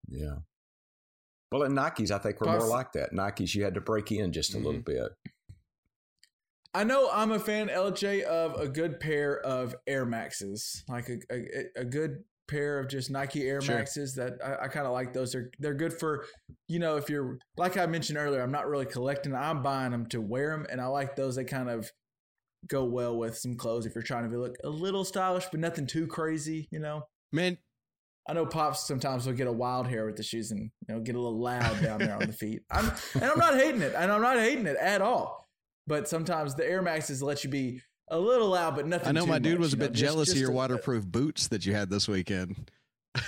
Yeah. Well, and Nikes, I think were more like that. Nikes, you had to break in just a Mm-hmm. little bit. I know I'm a fan, LJ, of a good pair of Air Maxes, like a, a, a good pair of just Nike Air Sure. Maxes that I, I kind of like those. They're they're good for you know if you're like I mentioned earlier. I'm not really collecting. I'm buying them to wear them, and I like those. They kind of go well with some clothes if you're trying to be look a little stylish, but nothing too crazy. You know. Man, I know pops sometimes will get a wild hair with the shoes and you know get a little loud down there on the feet. I'm and I'm not hating it, and I'm not hating it at all. But sometimes the Air Maxes let you be a little loud, but nothing. I know too my dude much, was a you know, bit just- jealous just of your a- waterproof boots that you had this weekend.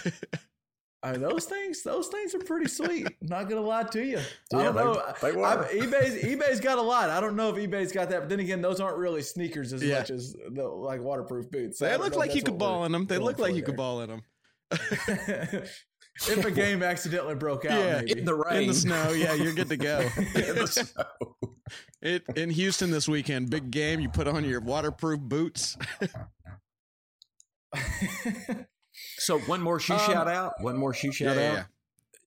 I mean, those things, those things are pretty sweet. I'm not gonna lie to you. I don't know. they were. I- eBay's eBay's got a lot. I don't know if eBay's got that, but then again, those aren't really sneakers as Yeah. much as the like waterproof boots. So I They look like you could ball in them. They look like for you could ball in them. if a game accidentally broke out, Yeah, maybe. In the rain. In the snow, yeah, you're good to go. In the snow. It in Houston this weekend, big game. You put on your waterproof boots. So one more shoe Um, shout out. One more shoe shout yeah, out.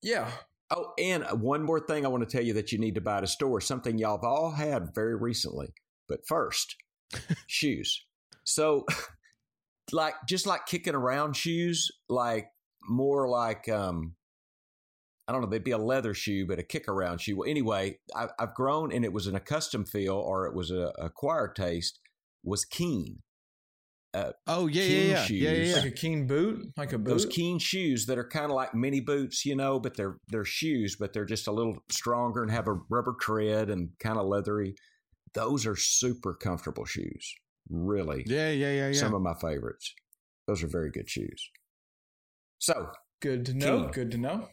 yeah. yeah. Oh, and one more thing I want to tell you that you need to buy at a store. Something y'all have all had very recently. But first, shoes. So, like, just like kicking around shoes, like more like, um, I don't know, they'd be a leather shoe, but a kick around shoe. Well, anyway, I, I've grown and it was an accustomed feel or it was a acquired taste was keen. Uh, oh yeah, King yeah, yeah, yeah, yeah, shoes. Like a keen boot, like a boot. those keen shoes that are kind of like mini boots, you know, but they're they're shoes, but they're just a little stronger and have a rubber tread and kind of leathery. Those are super comfortable shoes. Really, yeah, yeah, yeah, yeah. some of my favorites. Those are very good shoes. So Good to know. Keen. Good to know.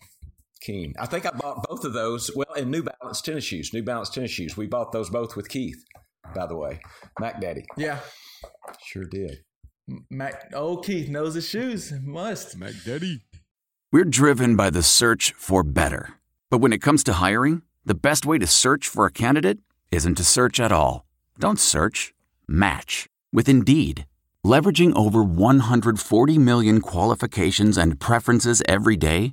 Keen. I think I bought both of those. Well, and New Balance tennis shoes. New Balance tennis shoes. We bought those both with Keith, by the way. Mac Daddy Yeah. sure did. Mac. Oh, Keith knows his shoes. Must. Mac Daddy. We're driven by the search for better. But when it comes to hiring, the best way to search for a candidate isn't to search at all. Don't search, match with Indeed. Leveraging over 140 million qualifications and preferences every day,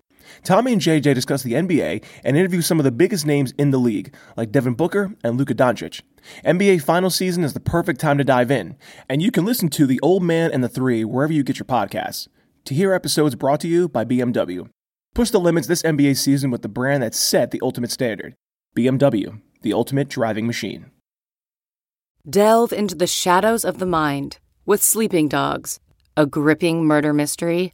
Tommy and JJ discuss the NBA and interview some of the biggest names in the league, like Devin Booker and Luka Doncic. NBA final season is the perfect time to dive in, and you can listen to The Old Man and the Three wherever you get your podcasts. To hear episodes brought to you by BMW. Push the limits this NBA season with the brand that set the ultimate standard BMW, the ultimate driving machine. Delve into the shadows of the mind with Sleeping Dogs, a gripping murder mystery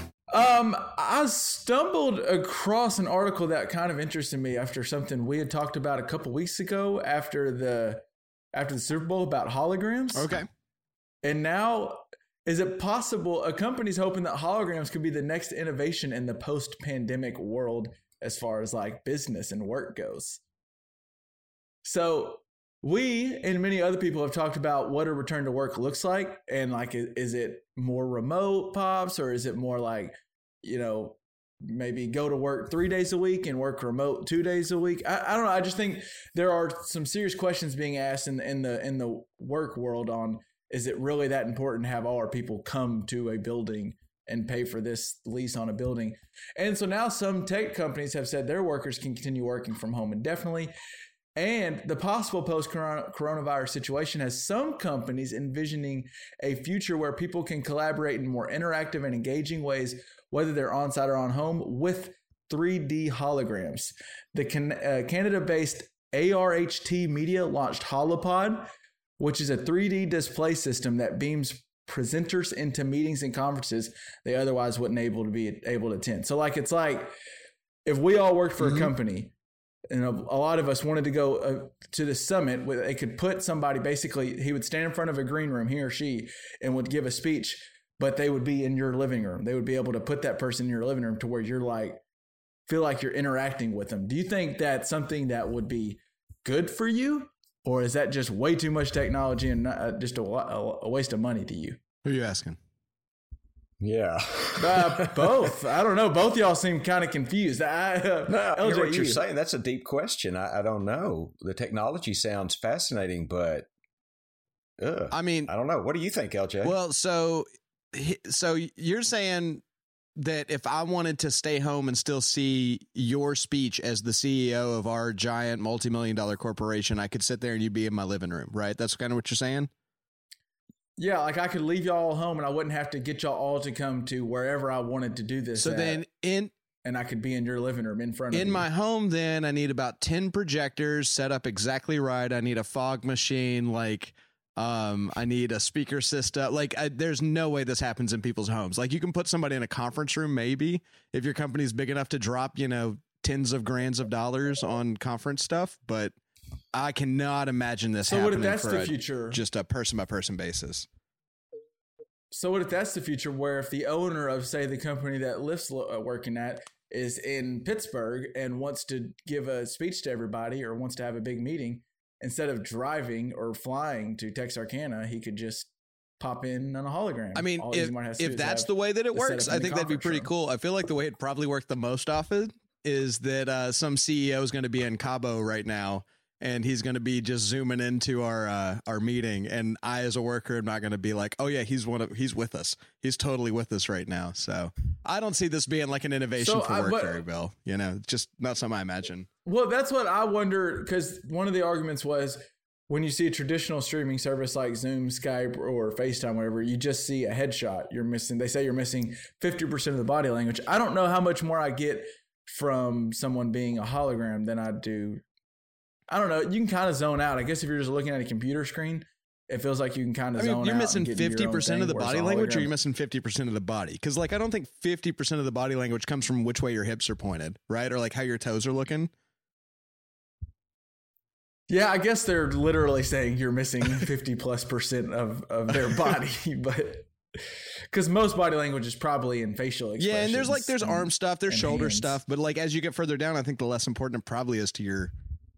Um, I stumbled across an article that kind of interested me after something we had talked about a couple weeks ago after the after the Super Bowl about holograms. Okay. And now is it possible a company's hoping that holograms could be the next innovation in the post-pandemic world as far as like business and work goes? So we and many other people have talked about what a return to work looks like and like is it more remote pops or is it more like you know maybe go to work three days a week and work remote two days a week? I, I don't know. I just think there are some serious questions being asked in, in the in the work world on is it really that important to have all our people come to a building and pay for this lease on a building? And so now some tech companies have said their workers can continue working from home indefinitely and the possible post coronavirus situation has some companies envisioning a future where people can collaborate in more interactive and engaging ways, whether they're on site or on home, with 3D holograms. The can, uh, Canada based ARHT Media launched Holopod, which is a 3D display system that beams presenters into meetings and conferences they otherwise wouldn't able to be able to attend. So like it's like if we all worked for mm-hmm. a company and a, a, lot of us wanted to go uh, to the summit where they could put somebody basically he would stand in front of a green room he or she and would give a speech but they would be in your living room. They would be able to put that person in your living room to where you're like feel like you're interacting with them. Do you think that's something that would be good for you? Or is that just way too much technology and not, uh, just a, a waste of money to you? Who are you asking yeah. uh, both. I don't know. Both y'all seem kind of confused. I, uh, no, LJ, what you're saying. That's a deep question. I, I, don't know. The technology sounds fascinating, but ugh, I mean, I don't know. What do you think, LJ? Well, so so you're saying that if I wanted to stay home and still see your speech as the CEO of our giant multi-million dollar corporation, I could sit there and you'd be in my living room, right? That's kind of what you're saying. Yeah, like I could leave y'all home and I wouldn't have to get y'all all to come to wherever I wanted to do this. So at, then in and I could be in your living room in front of In you. my home then I need about 10 projectors set up exactly right. I need a fog machine like um I need a speaker system. Like I, there's no way this happens in people's homes. Like you can put somebody in a conference room maybe if your company's big enough to drop, you know, tens of grands of dollars on conference stuff, but I cannot imagine this so happening what if that's the a, future? Just a person by person basis. So what if that's the future? Where if the owner of say the company that Lyft's uh, working at is in Pittsburgh and wants to give a speech to everybody or wants to have a big meeting, instead of driving or flying to Texarkana, he could just pop in on a hologram. I mean, All if, if that's the way that it works, I think that'd be pretty room. cool. I feel like the way it probably worked the most often is that uh, some CEO is going to be in Cabo right now and he's going to be just zooming into our uh, our meeting and I as a worker am not going to be like oh yeah he's one of he's with us he's totally with us right now so I don't see this being like an innovation so, for work very Bill you know just not something I imagine well that's what I wonder because one of the arguments was when you see a traditional streaming service like Zoom, Skype, or FaceTime, whatever, you just see a headshot. You're missing. They say you're missing fifty percent of the body language. I don't know how much more I get from someone being a hologram than I do I don't know. You can kind of zone out. I guess if you're just looking at a computer screen, it feels like you can kind of I mean, you're missing 50% of the body language or you're missing 50% of the body because like i don't think 50% of the body language comes from which way your hips are pointed right or like how your toes are looking yeah i guess they're literally saying you're missing 50 plus percent of, of their body but because most body language is probably in facial expressions yeah and there's like there's arm stuff there's shoulder hands. stuff but like as you get further down i think the less important it probably is to your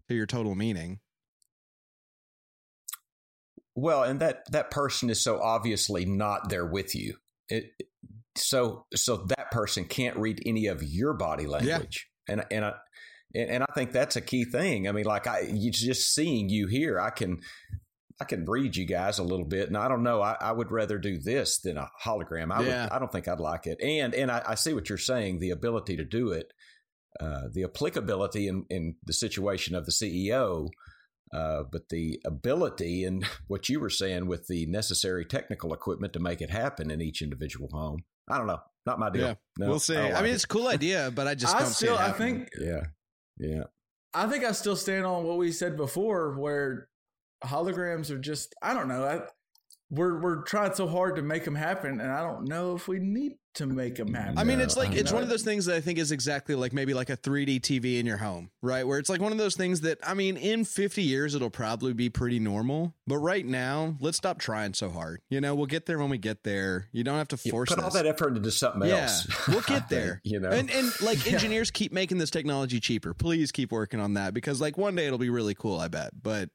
to your total meaning. Well, and that that person is so obviously not there with you. It, so so that person can't read any of your body language. Yeah. And and I and, and I think that's a key thing. I mean, like I you just seeing you here, I can I can read you guys a little bit, and I don't know. I, I would rather do this than a hologram. I yeah. would, I don't think I'd like it. And and I, I, see what you're saying. The ability to do it uh, the applicability in, in the situation of the CEO, uh, but the ability and what you were saying with the necessary technical equipment to make it happen in each individual home. I don't know. Not my deal. Yeah, no, we'll see. I, like I mean, it. it's a cool idea, but I just I don't still, I think. Yeah, yeah. I think I still stand on what we said before, where holograms are just I don't know. I, we're we're trying so hard to make them happen, and I don't know if we need to make them happen. I mean, it's like it's know. one of those things that I think is exactly like maybe like a 3D TV in your home, right? Where it's like one of those things that I mean, in 50 years it'll probably be pretty normal, but right now, let's stop trying so hard. You know, we'll get there when we get there. You don't have to You force put all that effort into something yeah, else. we'll get there. you know, and and like engineers keep making this technology cheaper. Please keep working on that because like one day it'll be really cool. I bet, but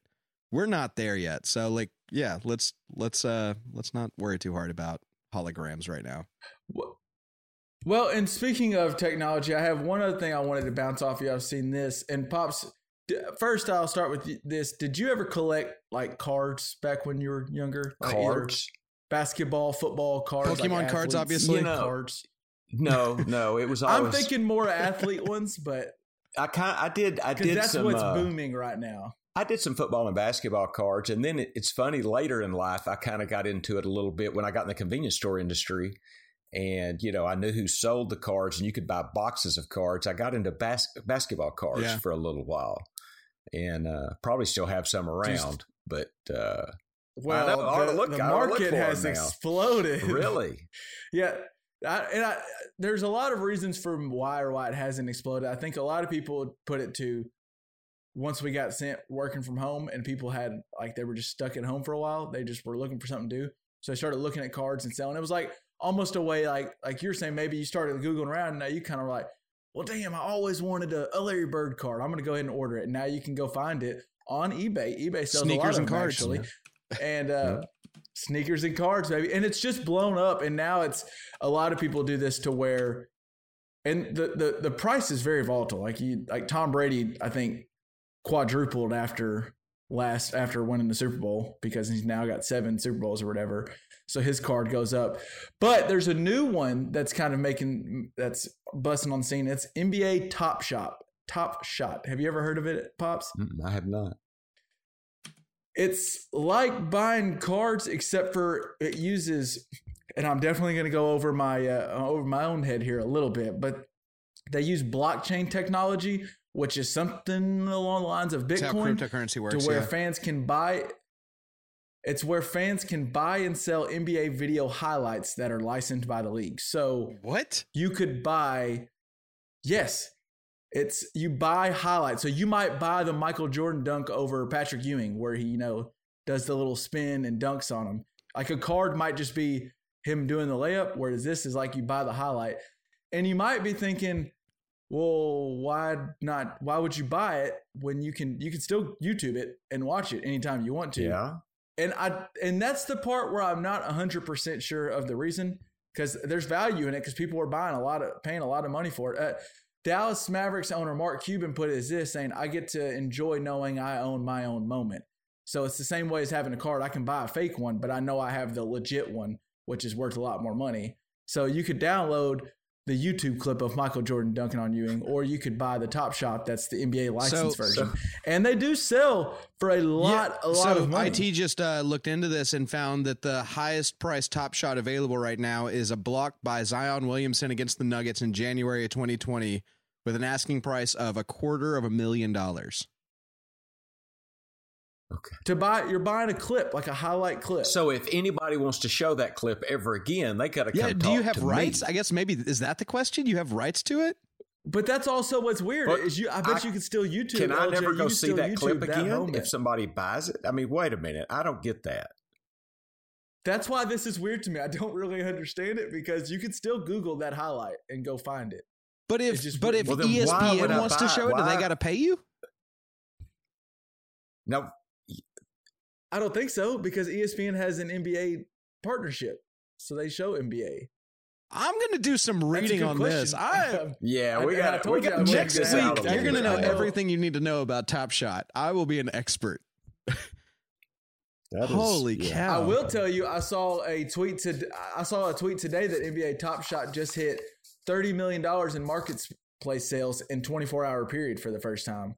we're not there yet. So like, yeah, let's let's uh let's not worry too hard about holograms right now. Well- Well, and speaking of technology, I have one other thing I wanted to bounce off you. I've seen this, and pops. First, I'll start with this. Did you ever collect like cards back when you were younger? Like cards. basketball, football cards, like Pokemon cards, obviously. You know, cards. No, no, it was always. I'm thinking more athlete ones, but I kind. I did. I because did that's some. what's uh, booming right now. I did some football and basketball cards, and then it, it's funny. Later in life, I kind of got into it a little bit when I got in the convenience store industry, and you know, I knew who sold the cards, and you could buy boxes of cards. I got into bas- basketball cards Yeah. for a little while, and uh, probably still have some around. But uh, Well. The, look- the market has exploded. really, Yeah. I, and I, there's a lot of reasons for why or why it hasn't exploded. I think a lot of people put it to once we got sent working from home and people had like they were just stuck at home for a while, they just were looking for something to do. So I started looking at cards and selling. It was like almost a way like like you're saying maybe you started googling around and now you kind of like, well damn, I always wanted a, a Larry Bird card. I'm going to go ahead and order it. And now you can go find it on eBay. eBay sells Sneakers and cards. actually. And uh sneakers and cards, baby. And it's just blown up. And now it's a lot of people do this to where, and the the the price is very volatile. Like you, like Tom Brady, I think quadrupled after last after winning the Super Bowl because he's now got seven Super Bowls or whatever. So his card goes up. But there's a new one that's kind of making that's busting on the scene. It's NBA Top Shop. Top Shot. Have you ever heard of it, Pops? Mm, I have not. It's like buying cards, except for it uses, and I'm definitely going to go over my uh, over my own head here a little bit, but they use blockchain technology, which is something along the lines of Bitcoin, cryptocurrency to where yeah. fans can buy. It's where fans can buy and sell NBA video highlights that are licensed by the league. So what? you could buy yes it's you buy highlights so you might buy the michael jordan dunk over patrick ewing where he you know does the little spin and dunks on him like a card might just be him doing the layup whereas this is like you buy the highlight and you might be thinking well why not why would you buy it when you can you can still youtube it and watch it anytime you want to Yeah, and I and that's the part where I'm not 100% sure of the reason because there's value in it because people are buying a lot of paying a lot of money for it. Uh, Dallas Mavericks owner Mark Cuban put it as this saying, I get to enjoy knowing I own my own moment. So it's the same way as having a card. I can buy a fake one, but I know I have the legit one, which is worth a lot more money. So you could download the YouTube clip of Michael Jordan dunking on Ewing, or you could buy the Top Shot. That's the NBA license So- version, and they do sell for a lot, a lot so of money. IT just uh, looked into this and found that the highest price top shot available right now is a block by Zion Williamson against the Nuggets in January of 2020 with an asking price of a quarter of a million dollars. To buy you're buying a clip like a highlight clip So if anybody wants to show that clip ever again, they got to come. Yeah, do you have to me. rights? I guess maybe is that the question? You have rights to it? but that's also what's weird But is you i bet I- you can still youtube Can I LJ, never go see still that clip YouTube that again moment. if somebody buys it? I mean, wait a minute. I don't get that. that's why this is weird to me i don't really understand it because you could still google that highlight and go find it But if just but if Well, ESPN would I wants to show it, do they got to pay you? Now, i don't think so because espn has an nba partnership so they show nba I'm going to do some reading good on this. question. I yeah, we and I got told we you I got to wasn't check next gonna this week out. a have- you're going to know I know. everything you need to know about Top Shot. I will be an expert. That is- Holy yeah. cow! I will tell you, I saw a tweet to I saw a tweet today that NBA Top Shot just hit thirty million dollars in marketplace sales in twenty four hour period for the first time.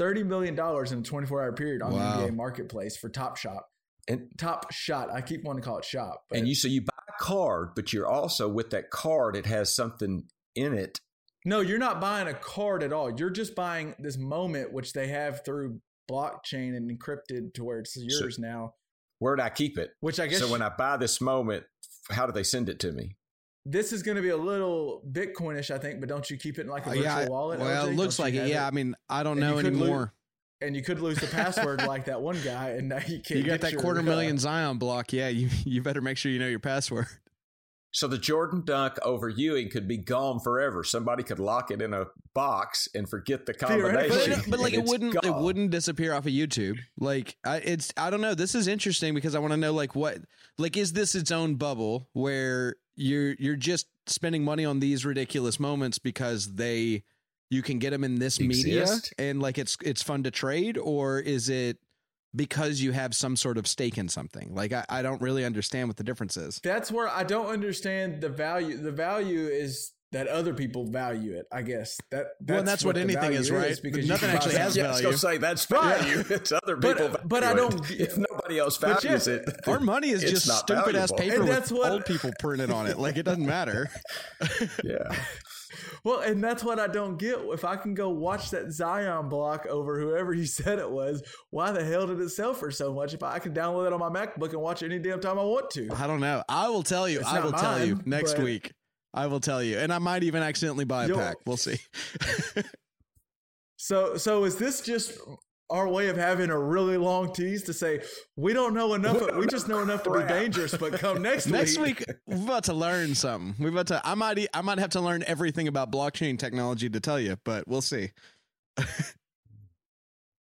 Thirty million dollars in a twenty four hour period on Wow. the NBA marketplace for Top Shop. And Top Shot. I keep wanting to call it Shop. But and you so you buy a card, but you're also with that card. It has something in it No, you're not buying a card at all. You're just buying this moment, which they have through blockchain and encrypted to where it's yours so, now. Where'd I keep it? Which I guess. So when I buy this moment, how do they send it to me? This is going to be a little Bitcoinish, I think, but don't you keep it in like a virtual uh, yeah, wallet? Well, LJ? it looks like it. Yeah, it? I mean, I don't and know anymore. Lose, and you could lose the password like that one guy, and now you can't. You got that your, quarter million uh, Zion block. Yeah, you you better make sure you know your password. So the Jordan dunk over Ewing could be gone forever. Somebody could lock it in a box and forget the combination. But, but like it wouldn't gone. it wouldn't disappear off of YouTube. Like I, it's I don't know. This is interesting because I want to know like what like is this its own bubble where you're you're just spending money on these ridiculous moments because they you can get them in this Exist. media and like it's it's fun to trade or is it because you have some sort of stake in something. Like I, I don't really understand what the difference is. That's where I don't understand the value. The value is that other people value it. I guess that that's, well, that's what, what anything is, right? Is because nothing actually has value. I was say that's value. Yeah. it's other people. But, but I don't. If nobody else values it, our money is just stupid valuable. ass paper and with what, old people printed on it. Like it doesn't matter. yeah. Well, and that's what I don't get. If I can go watch that Zion block over whoever he said it was, why the hell did it sell for so much? If I can download it on my MacBook and watch it any damn time I want to, I don't know. I will tell you. It's I will mine, tell you next week. I will tell you, and I might even accidentally buy a pack. We'll see. so, so is this just our way of having a really long tease to say we don't know enough. we just know enough to be dangerous. But come next week, next week we're about to learn something. We're about to. I might. I might have to learn everything about blockchain technology to tell you, but we'll see.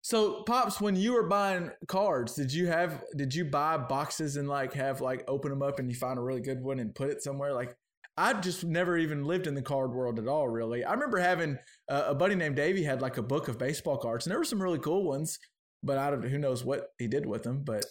so, pops, when you were buying cards, did you have? Did you buy boxes and like have like open them up and you find a really good one and put it somewhere? Like I just never even lived in the card world at all, really. I remember having uh, a buddy named Davey had like a book of baseball cards, and there were some really cool ones, but I don't who knows what he did with them. But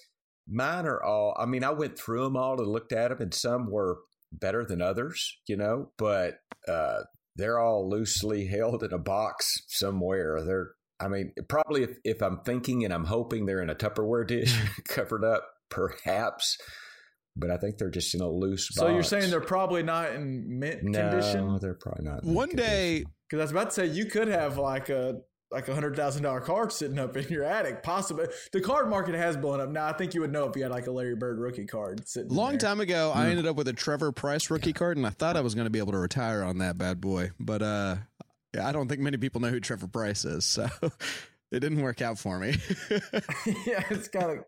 mine are all. I mean, I went through them all and looked at them, and some were better than others, you know, but uh, they're all loosely held in a box somewhere. They're, I mean, probably if, if I'm thinking and I'm hoping they're in a Tupperware dish covered up, perhaps but I think they're just in a loose. So you're saying they're probably not in mint no, condition? No, they're probably not. One day, because I was about to say you could have like a like a hundred thousand dollar card sitting up in your attic. Possibly, the card market has blown up. Now I think you would know if you had like a Larry Bird rookie card sitting. Long time ago, mm. I hmm. ended up with a Trevor Price rookie card, and I thought I was going to be able to retire on that bad boy, but uh, I don't think many people know who Trevor Price is, so. It didn't work out for me. yeah, it's kind of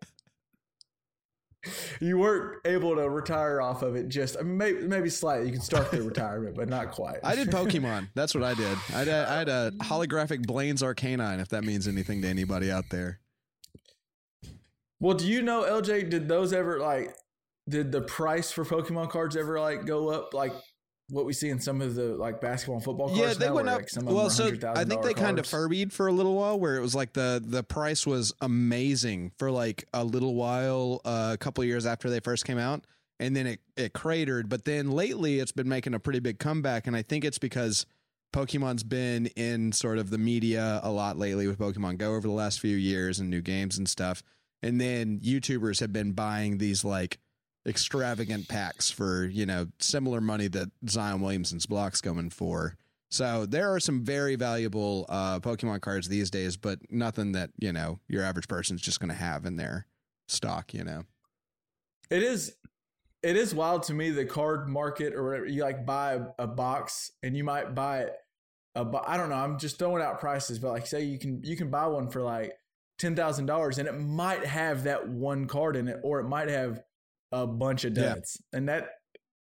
you weren't able to retire off of it. Just I mean, maybe, maybe slightly. You can start the retirement, but not quite. I did Pokemon. That's what I did. I had, I had a holographic Blaine's Arcanine. If that means anything to anybody out there. Well, do you know LJ? Did those ever like? Did the price for Pokemon cards ever like go up like what we see in some of the like basketball and football cards. Yeah, they now, went up. Like well, so I think they kind of furbied for a little while, where it was like the the price was amazing for like a little while, uh, a couple years after they first came out, and then it it cratered. But then lately, it's been making a pretty big comeback, and I think it's because Pokemon's been in sort of the media a lot lately with Pokemon Go over the last few years and new games and stuff. And then YouTubers have been buying these like extravagant packs for you know similar money that Zion Williamson's blocks going for. So there are some very valuable uh, Pokemon cards these days, but nothing that you know your average person's just going to have in their stock. You know, it is it is wild to me the card market or whatever. You like buy a box and you might buy it. I don't know. I'm just throwing out prices, but like say you can you can buy one for like ten thousand dollars, and it might have that one card in it, or it might have a bunch of debts, yeah. and that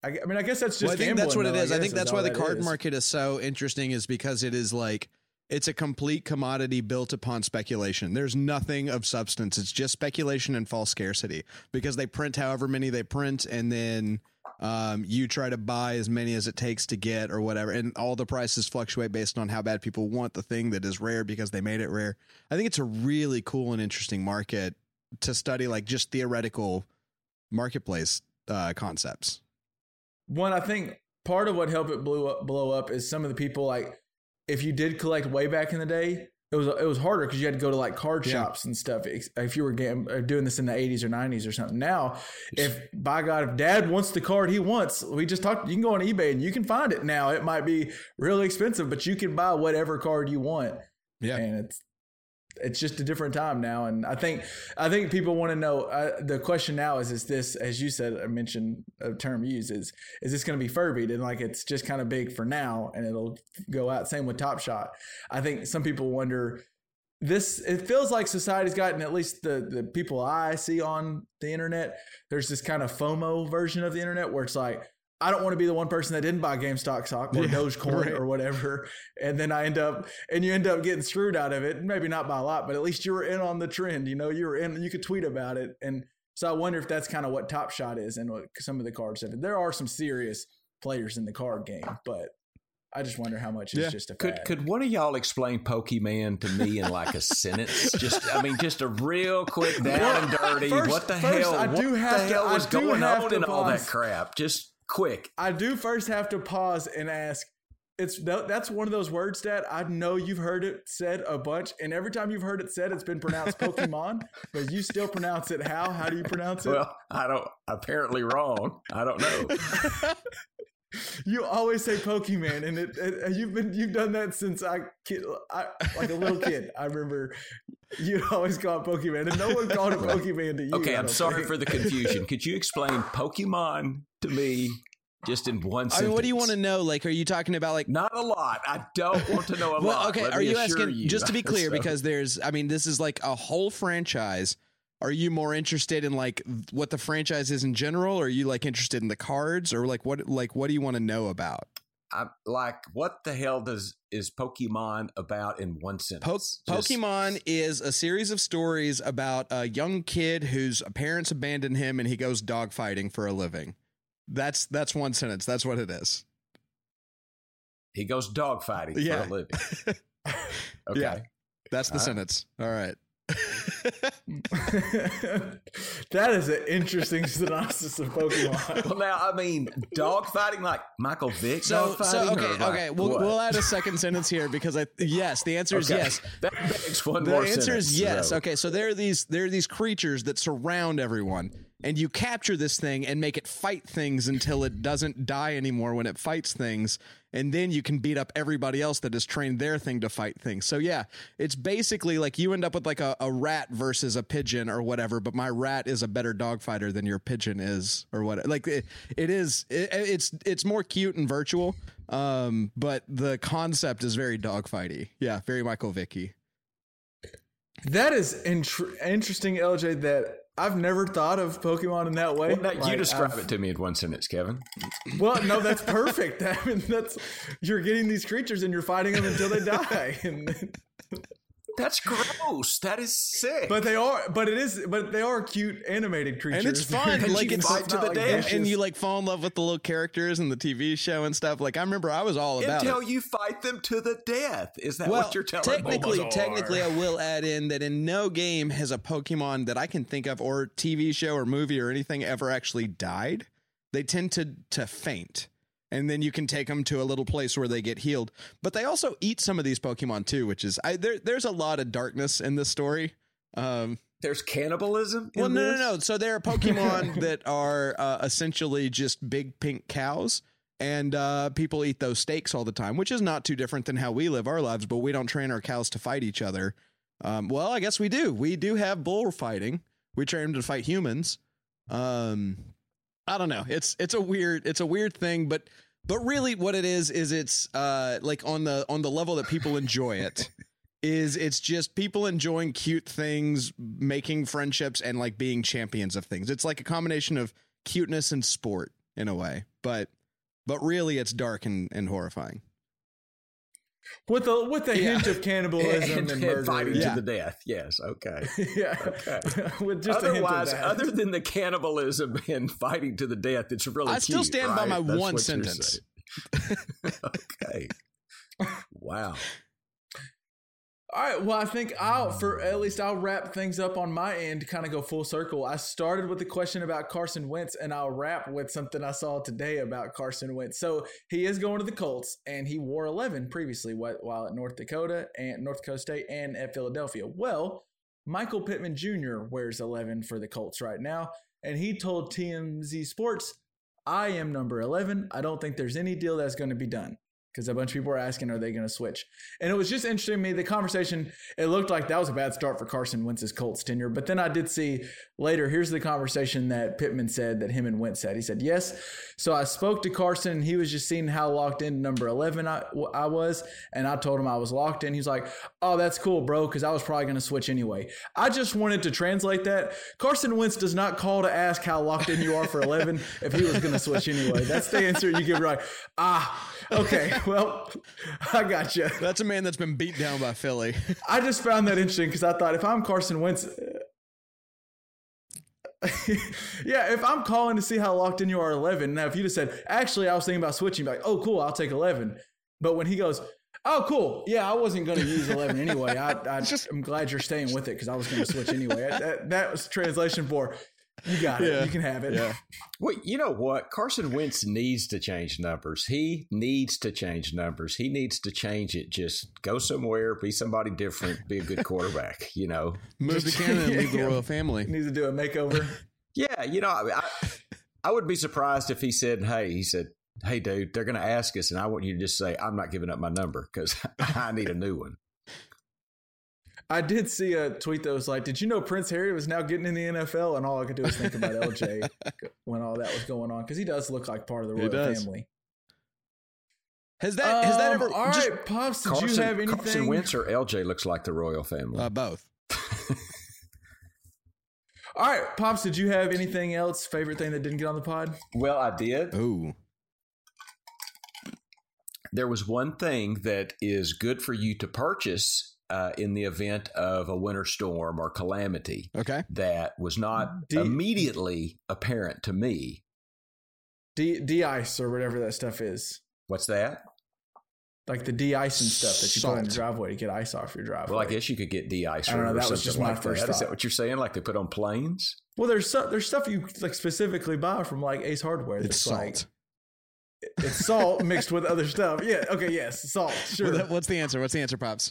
I, mean, I guess that's just. Well, I think that's what it is. I, I think that's why the card is. market is so interesting, is because it is like it's a complete commodity built upon speculation. There's nothing of substance. It's just speculation and false scarcity because they print however many they print, and then um, you try to buy as many as it takes to get or whatever, and all the prices fluctuate based on how bad people want the thing that is rare because they made it rare. I think it's a really cool and interesting market to study, like just theoretical marketplace uh, concepts. One, I think part of what helped it blow up, blow up is some of the people like if you did collect way back in the day, it was it was harder because you had to go to like card yeah. shops and stuff. If you were game, uh, doing this in the 80s or 90s or something. Now if by god if dad wants the card he wants we just talked you can go on ebay and you can find it. Now it might be really expensive but you can buy whatever card you want. Yeah. And it's it's just a different time now and i think i think people want to know uh, the question now is is this as you said i mentioned a term used is is this going to be furbied? And like it's just kind of big for now and it'll go out same with top shot i think some people wonder this it feels like society's gotten at least the the people i see on the internet there's this kind of fomo version of the internet where it's like I don't want to be the one person that didn't buy GameStop stock or yeah, Dogecoin right. or whatever. And then I end up, and you end up getting screwed out of it. Maybe not by a lot, but at least you were in on the trend. You know, you were in, you could tweet about it. And so I wonder if that's kind of what Top Shot is and what some of the cards have. There are some serious players in the card game, but I just wonder how much yeah. is just a could fad. could one of y'all explain Pokemon to me in like a sentence? Just I mean, just a real quick down and dirty. First, what the first, hell? I do what have the hell was going on and all that crap? Just quick. I do first have to pause and ask. It's that's one of those words that I know you've heard it said a bunch, and every time you've heard it said, it's been pronounced Pokemon, but you still pronounce it how? How do you pronounce it? Well, I don't. Apparently wrong. I don't know. you always say Pokemon, and it, it, uh, you've been you've done that since I, kid, I like a little kid. I remember you always call it Pokemon, and no one called it Pokemon to you. Okay, I'm sorry think. for the confusion. Could you explain Pokemon to me just in one sentence. I mean, what do you want to know? Like, are you talking about like not a lot? I don't want to know a lot. well, lot. Okay, Let are you asking you. just to be clear? so. Because there's, I mean, this is like a whole franchise. Are you more interested in like what the franchise is in general? Or are you like interested in the cards, or like what, like what do you want to know about? I'm like, what the hell does is Pokemon about in one sentence? Po- Pokemon is a series of stories about a young kid whose parents abandon him and he goes dogfighting for a living. That's that's one sentence. That's what it is. He goes dogfighting yeah. for a living. okay. Yeah. That's the All sentence. Right. All right. that is an interesting synopsis of Pokemon. well, now I mean, dog fighting like Michael Vick. So, so okay, like okay, we'll, we'll add a second sentence here because I yes, the answer is okay. yes. That makes one the more. The answer sentence, is yes. So. Okay, so there are these there are these creatures that surround everyone, and you capture this thing and make it fight things until it doesn't die anymore when it fights things and then you can beat up everybody else that has trained their thing to fight things. So yeah, it's basically like you end up with like a, a rat versus a pigeon or whatever, but my rat is a better dog fighter than your pigeon is or what. Like it, it is, it, it's it's more cute and virtual, um, but the concept is very dogfighty. Yeah, very Michael Vicky. That is int- interesting, LJ. That I've never thought of Pokemon in that way. Well, like, you describe I've, it to me in one sentence, Kevin. Well, no, that's perfect. I mean, that's you're getting these creatures and you're fighting them until they die. And that's gross. That is sick. But they are. But it is. But they are cute animated creatures, and it's fun. like it's fight to the like death, and you like fall in love with the little characters and the TV show and stuff. Like I remember, I was all about until it. you fight them to the death. Is that well, what you're telling me? technically, me? Technically, I will add in that in no game has a Pokemon that I can think of, or TV show or movie or anything ever actually died. They tend to to faint and then you can take them to a little place where they get healed. But they also eat some of these Pokemon too, which is I, there. There's a lot of darkness in this story. Um, there's cannibalism. well, no, this? no, no. So there are Pokemon that are uh, essentially just big pink cows, and uh, people eat those steaks all the time, which is not too different than how we live our lives. But we don't train our cows to fight each other. Um, well, I guess we do. We do have bullfighting. We train them to fight humans. Um, I don't know. It's it's a weird it's a weird thing, but but really, what it is is it's uh, like on the on the level that people enjoy it. is it's just people enjoying cute things, making friendships, and like being champions of things. It's like a combination of cuteness and sport in a way, but but really, it's dark and, and horrifying with a with a yeah. hint of cannibalism and, and, murder, fighting yeah. to the death. Yes, okay, yeah. Okay. with just otherwise, other than the cannibalism and fighting to the death, it's really. I still stand right? by my That's one sentence. okay. Wow. All right. Well, I think I'll for at least I'll wrap things up on my end to kind of go full circle. I started with the question about Carson Wentz, and I'll wrap with something I saw today about Carson Wentz. So he is going to the Colts, and he wore 11 previously while at North Dakota and North Dakota State and at Philadelphia. Well, Michael Pittman Jr. wears 11 for the Colts right now, and he told TMZ Sports, "I am number 11. I don't think there's any deal that's going to be done." Because a bunch of people were asking, are they going to switch? And it was just interesting to me. The conversation, it looked like that was a bad start for Carson Wentz's Colts tenure. But then I did see later, here's the conversation that Pittman said that him and Wentz said. He said, yes. So I spoke to Carson. He was just seeing how locked in number 11 I, I was. And I told him I was locked in. He's like, oh, that's cool, bro, because I was probably going to switch anyway. I just wanted to translate that. Carson Wentz does not call to ask how locked in you are for 11 if he was going to switch anyway. That's the answer you give right. Ah, okay. well, I got you. That's a man that's been beat down by Philly. I just found that interesting because I thought if I'm Carson Wentz, uh, yeah, if I'm calling to see how locked in you are 11, now if you just said, actually, I was thinking about switching, like, oh, cool, I'll take 11. But when he goes, oh, cool, yeah, I wasn't going to use 11 anyway. I, I, am glad you're staying with it because I was going to switch anyway. That, that was translation for you got it. Yeah. You can have it. Yeah. Well, you know what? Carson Wentz needs to change numbers. He needs to change numbers. He needs to change it. Just go somewhere, be somebody different, be a good quarterback. You know, move to Canada and leave the royal family. Needs to do a makeover. yeah, you know, I, I, I would be surprised if he said, "Hey," he said, "Hey, dude, they're going to ask us, and I want you to just say I'm not giving up my number because I need a new one." I did see a tweet that was like, "Did you know Prince Harry was now getting in the NFL?" And all I could do was think about LJ when all that was going on because he does look like part of the royal family. Has that um, has that ever? All just, right, pops. Did Carson, you have anything? Carson Wentz or LJ looks like the royal family. Uh, both. all right, pops. Did you have anything else? Favorite thing that didn't get on the pod? Well, I did. Ooh. There was one thing that is good for you to purchase uh, in the event of a winter storm or calamity. Okay. That was not de- immediately apparent to me. De, de-ice or whatever that stuff is. What's that? Like the de-icing stuff that you Salt. put on the driveway to get ice off your driveway. Well, I guess you could get de-ice. I don't know. That was just my like first. Is that what you're saying? Like they put on planes? Well, there's su- there's stuff you like specifically buy from like Ace Hardware. It's salt. Like, it's salt mixed with other stuff. Yeah. Okay. Yes. Salt. Sure. What's the answer? What's the answer, pops?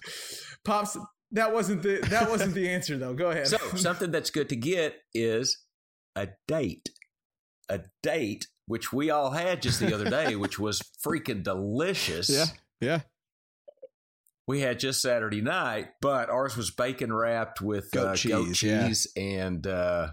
Pops, that wasn't the that wasn't the answer though. Go ahead. So something that's good to get is a date. A date which we all had just the other day, which was freaking delicious. Yeah. Yeah. We had just Saturday night, but ours was bacon wrapped with goat uh, cheese, goat cheese yeah. and uh,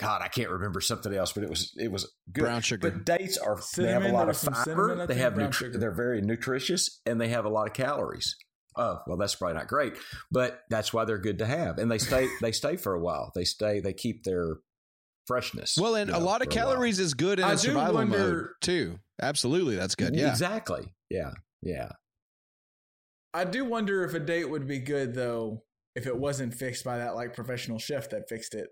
God, I can't remember something else, but it was it was good. Brown sugar. The dates are cinnamon, they have a lot of fiber. They have nutri- they're very nutritious and they have a lot of calories. Oh well that's probably not great but that's why they're good to have. And they stay they stay for a while. They stay they keep their freshness well and you know, a lot of calories is good in I a survival wonder, mode too. Absolutely that's good yeah. Exactly yeah yeah. I do wonder if a date would be good though if it wasn't fixed by that like professional chef that fixed it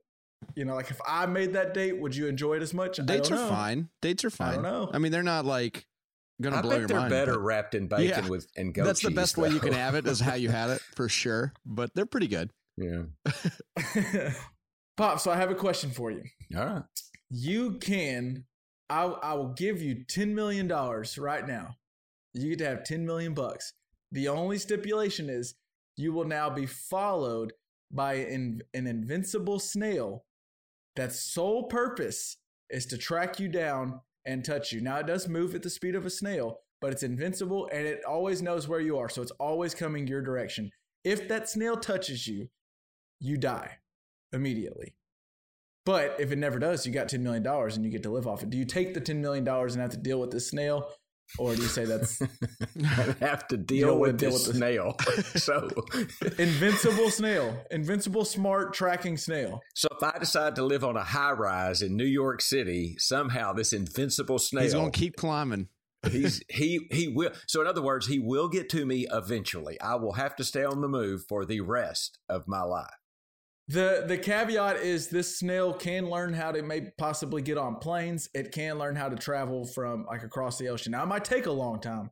you know like if i made that date would you enjoy it as much dates are know. fine dates are fine i don't know i mean they're not like gonna I blow bet your they're mind, better wrapped in bacon yeah, with and goat That's cheese, the best though. way you can have it is how you had it for sure. But they're pretty good. Yeah. Pop, so I have a question for you. All right. You can I I will give you ten million dollars right now. You get to have ten million bucks. The only stipulation is you will now be followed by an, an invincible snail that's sole purpose is to track you down and touch you. Now it does move at the speed of a snail, but it's invincible and it always knows where you are. So it's always coming your direction. If that snail touches you, you die immediately. But if it never does, you got $10 million and you get to live off it. Do you take the $10 million and have to deal with this snail? Or do you say that's I have to deal with this deal with snail? so invincible snail, invincible smart tracking snail. So if I decide to live on a high rise in New York City, somehow this invincible snail He's gonna keep climbing. he's he he will so in other words, he will get to me eventually. I will have to stay on the move for the rest of my life. The the caveat is this snail can learn how to maybe possibly get on planes. It can learn how to travel from like across the ocean. Now it might take a long time,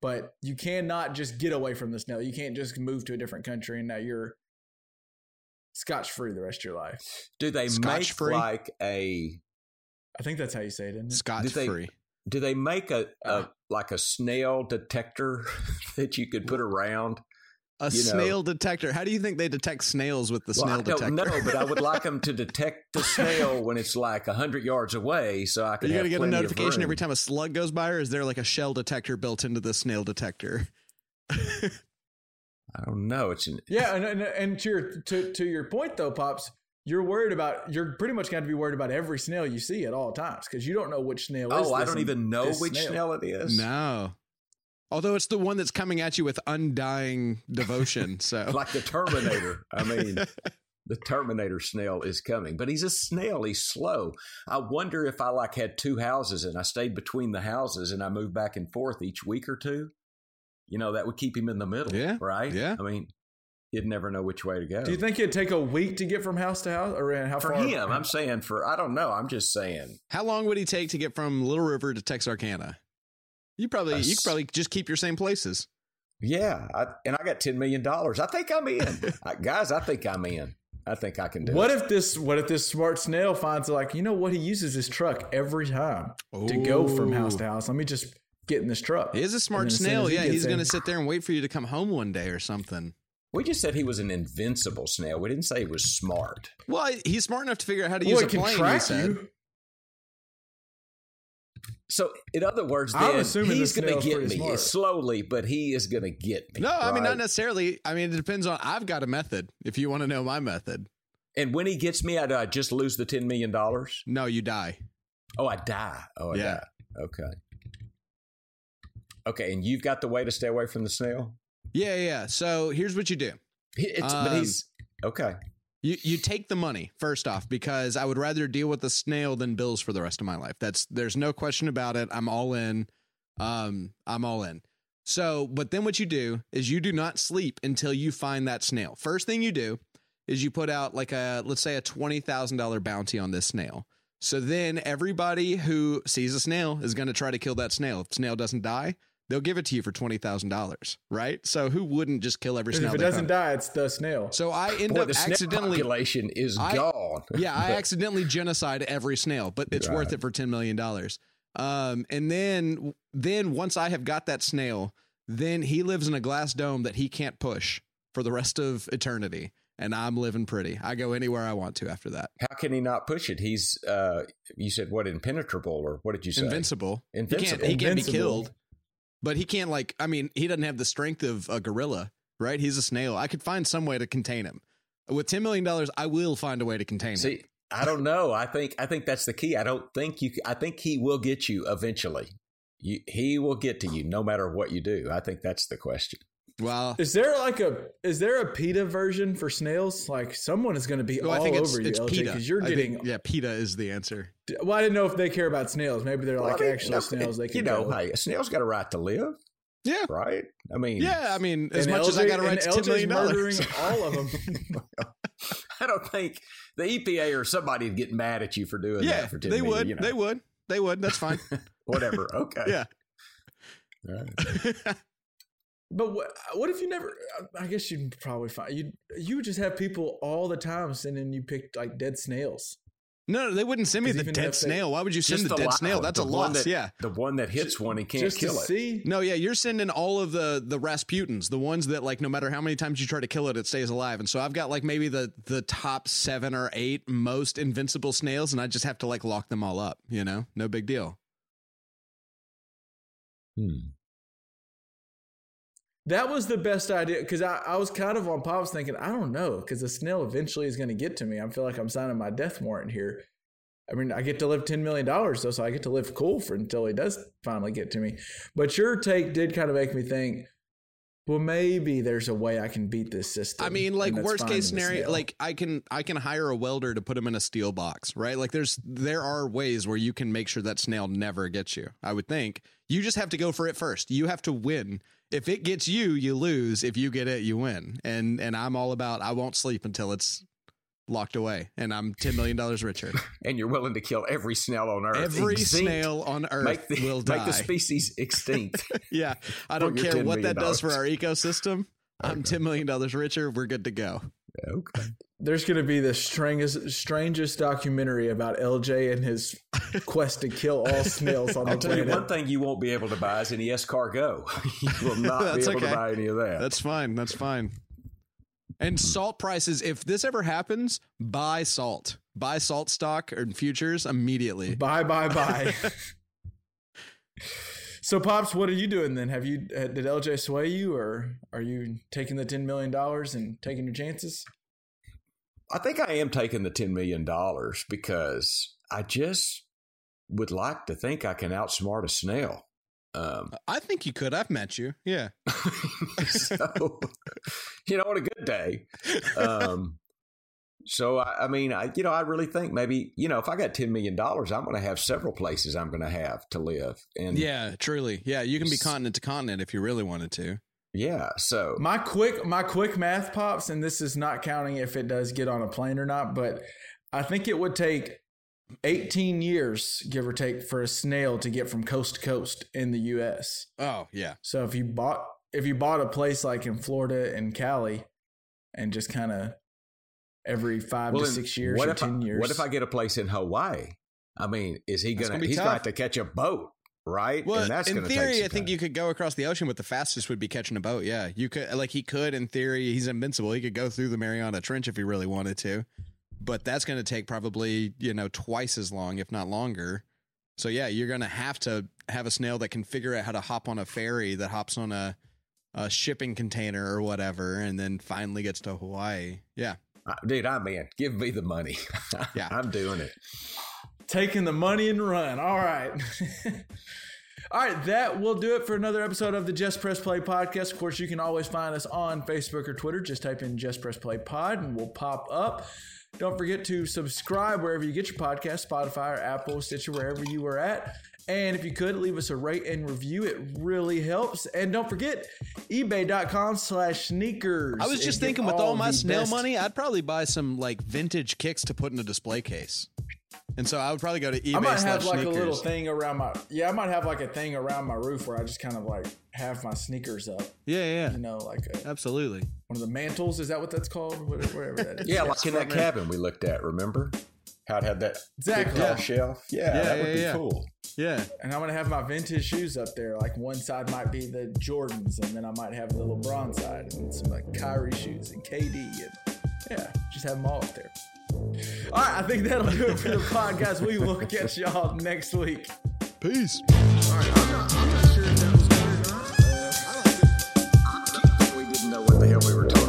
but you cannot just get away from the snail. You can't just move to a different country and now you're scotch free the rest of your life. Do they make Scotch-free? like a? I think that's how you say it, isn't it? Scotch Did they- free. Do they make a, a Uh. like a snail detector that you could put around? A you know- snail detector. How do you think they detect snails with the well, snail I don't detector? No, but I would like them to detect the snail when it's like hundred yards away, so I Are can. you have gonna get a notification every time a slug goes by, or is there like a shell detector built into the snail detector? I don't know. It's an, Yeah, and, and and to your to to your point though, pops, you're worried about you're pretty much going to be worried about every snail you see at all times because you don't know which snail. Oh, is oh, I don't even know this which snail. it is. no. Although it's the one that's coming at you with undying devotion. So like the Terminator. I mean, the Terminator snail is coming, but he's a snail. He's slow. I wonder if I like had two houses and I stayed between the houses and I moved back and forth each week or two. You know, that would keep him in the middle. Yeah, Right. yeah. I mean, he'd never know which way to go. Do you think it'd take a week to get from house to house, or uh, how for far? him, I'm saying for I don't know. I'm just saying. how long would he take to get from Little River to Texarkana? You probably A you could probably just keep your same places. Yeah, I, and I got ten million dollars. I think I'm in, I, guys. I think I'm in. I think I can do What it. if this? What if this smart snail finds like you know what he uses his truck every time to go from house to house? Let me just get in this truck. He is a smart then as snail. as he Yeah, gets he's going to sit there and wait for you to come home one day or something. We just said he was an invincible snail. We didn't say he was smart. Well, I- he's smart enough to figure out how to Boy, use a it can plane. He track said. you. So, in other words, I'm then assuming he's going to get me smart. slowly, but he is going to get me. No, I mean not necessarily. I mean it depends on. I've got a method. If you want to know my method, And when he gets me, I, do I just lose the ten million dollars. no, you die. Oh, I die. Oh, I Yeah. die. Okay. Okay, and you've got the way to stay away from the snail. Yeah, yeah. So here's what you do. It's, but Um, he's okay. You you take the money first off because I would rather deal with a snail than bills for the rest of my life. That's there's no question about it. I'm all in. Um, I'm all in. So, but then what you do is you do not sleep until you find that snail. First thing you do is you put out like a let's say a twenty thousand dollar bounty on this snail. So then everybody who sees a snail is going to try to kill that snail. If snail doesn't die, they'll give it to you for twenty thousand dollars, right? So who wouldn't just kill every snail? if it doesn't die, it's the snail. So I end Boy, up the accidentally population is I- gone. yeah, I accidentally genocide every snail, but it's worth it for ten million dollars. Um, and then then once I have got that snail, then he lives in a glass dome that he can't push for the rest of eternity, and I'm living pretty. I go anywhere I want to after that. How can he not push it? He's uh you said what impenetrable or what did you say? Invincible. Invincible. He can't. He can't be killed, but he can't like. I mean, he doesn't have the strength of a gorilla, right? He's a snail. I could find some way to contain him. With ten million dollars, I will find a way to contain him. See, I don't know. I think I think that's the key. I don't think you. I think he will get you eventually. You, he will get to you no matter what you do. I think that's the question. Well, Is there like a is there a PETA version for snails? Like someone is going to be well, all I think it's, over you, it's LJ, PETA. because you're I getting. think, yeah, PETA is the answer. Well, I didn't know if they care about snails. Maybe they're Well, like I mean, actual no, snails. They can you know, kill. hey, a snail's got a right to live, Yeah, right? I mean, yeah. I mean, as And much as I LJ got to write and ten LJ's murdering dollars. all of them. I don't think the EPA or somebody would get mad at you for doing Yeah, that for ten they million, would. you know. They would. They would. That's fine. Whatever. Okay. yeah. All right. But what, what if you never? I guess you'd probably find you. You would just have people all the time sending you picked like dead snails. No, no, they wouldn't send me the dead if they- snail. Why would you send Just the dead live snail? That's a one loss. that- yeah. The one that hits one, he can't just kill to it. see. No, yeah, you're sending all of the the Rasputins, the ones that like no matter how many times you try to kill it, it stays alive. And so I've got like maybe the the top seven or eight most invincible snails, and I just have to like lock them all up. You know, no big deal. Hmm. That was the best idea because I, I was kind of on pops thinking I don't know because the snail eventually is going to get to me. I feel like I'm signing my death warrant here. I mean, I get to live ten million dollars though, so I get to live cool for until he does finally get to me. But your take did kind of make me think. Well, maybe there's a way I can beat this system. I mean, like worst case scenario, like I can I can hire a welder to put him in a steel box, right? Like there's there are ways where you can make sure that snail never gets you. I would think you just have to go for it first. You have to win. If it gets you, you lose. If you get it, you win. And and I'm all about I won't sleep until it's locked away, and I'm ten million dollars richer. and you're willing to kill every snail on Earth. Every Extinct. snail on Earth make the, will die. Make the species extinct. yeah, I don't care what that does for our ecosystem. I'm ten million dollars richer. We're good to go. okay. There's going to be the strangest, strangest documentary about LJ and his quest to kill all snails on the I'll tell you one thing you won't be able to buy is any escargot. you will not be able okay. to buy any of that. That's fine. That's fine. And salt prices, if this ever happens, buy salt. Buy salt stock or futures immediately. Bye, bye, bye. so, pops, what are you doing then? Have you uh, did LJ sway you, or are you taking the ten million dollars and taking your chances? I think I am taking the $10 million because I just would like to think I can outsmart a snail. Um, I think you could. I've met you. Yeah. so, you know, on a good day. Um, so, I, I mean, I, you know, I really think maybe, you know, if I got $10 million, I'm going to have several places I'm going to have to live. And Yeah, truly. Yeah, you can be continent to continent if you really wanted to. Yeah. So, My quick, my quick math pops, and this is not counting if it does get on a plane or not, but I think it would take 18 years, give or take, for a snail to get from coast to coast in the U.S. Oh, yeah. So if you bought if you bought a place like in Florida and Cali, and just kind of every five well, to six years what or if ten I, years, What if I get a place in Hawaii? I mean, is he That's going gonna to, be he's going to have to catch a boat, right? Well, and that's in going to take theory, I think you could go across the ocean, but the fastest would be catching a boat. Yeah, you could. Like he could, in theory, he's invincible. He could go through the Mariana Trench if he really wanted to, but that's going to take probably you know twice as long, if not longer. So yeah, you're going to have to have a snail that can figure out how to hop on a ferry that hops on a a shipping container or whatever, and then finally gets to Hawaii. Yeah, Uh, Dude, I'm in. Give me the money. Yeah. I'm doing it. taking the money and run. All right. All right, that will do it for another episode of the Just Press Play podcast. Of course, you can always find us on Facebook or Twitter. Just type in Just Press Play Pod and we'll pop up. Don't forget to subscribe wherever you get your podcast, Spotify or Apple, Stitcher, wherever you are at. And if you could leave us a rate and review, it really helps. And don't forget, ebay.com slash sneakers. I was just thinking with all my snail best- money, I'd probably buy some like vintage kicks to put in a display case. And so I would probably go to eBay I might have like sneakers. a little thing around my yeah. I might have like a thing around my roof where I just kind of like have my sneakers up. Yeah, yeah, You know, like a, absolutely. one of the mantles. Is that what that's called? Whatever, whatever that is. Yeah, like in that man. cabin we looked at, remember? How it had that Exactly. big tall Yeah. shelf? Yeah, Yeah, that would yeah, be yeah. cool. Yeah, And I'm gonna have my vintage shoes up there. Like one side might be the Jordans, and then I might have the LeBron side, and some like Kyrie shoes and KD, and yeah, just have them all up there. All right, I think that'll do it for the podcast. We will catch y'all next week. peace. All right, I'm not, I'm not sure if that was good or not. Uh, I don't think, I don't think We didn't know what the hell we were talking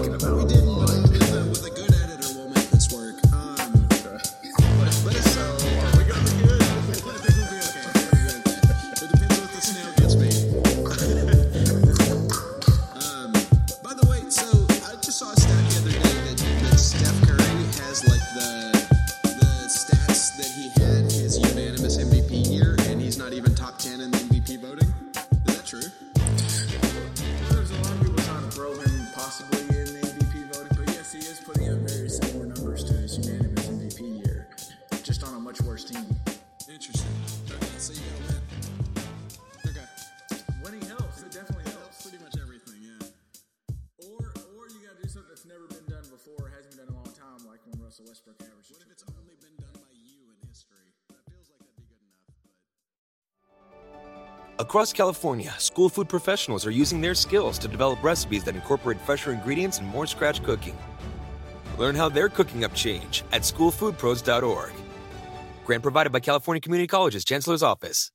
Across California, school food professionals are using their skills to develop recipes that incorporate fresher ingredients and more scratch cooking. Learn how they're cooking up change at schoolfoodpros.org. Grant provided by California Community College's Chancellor's Office.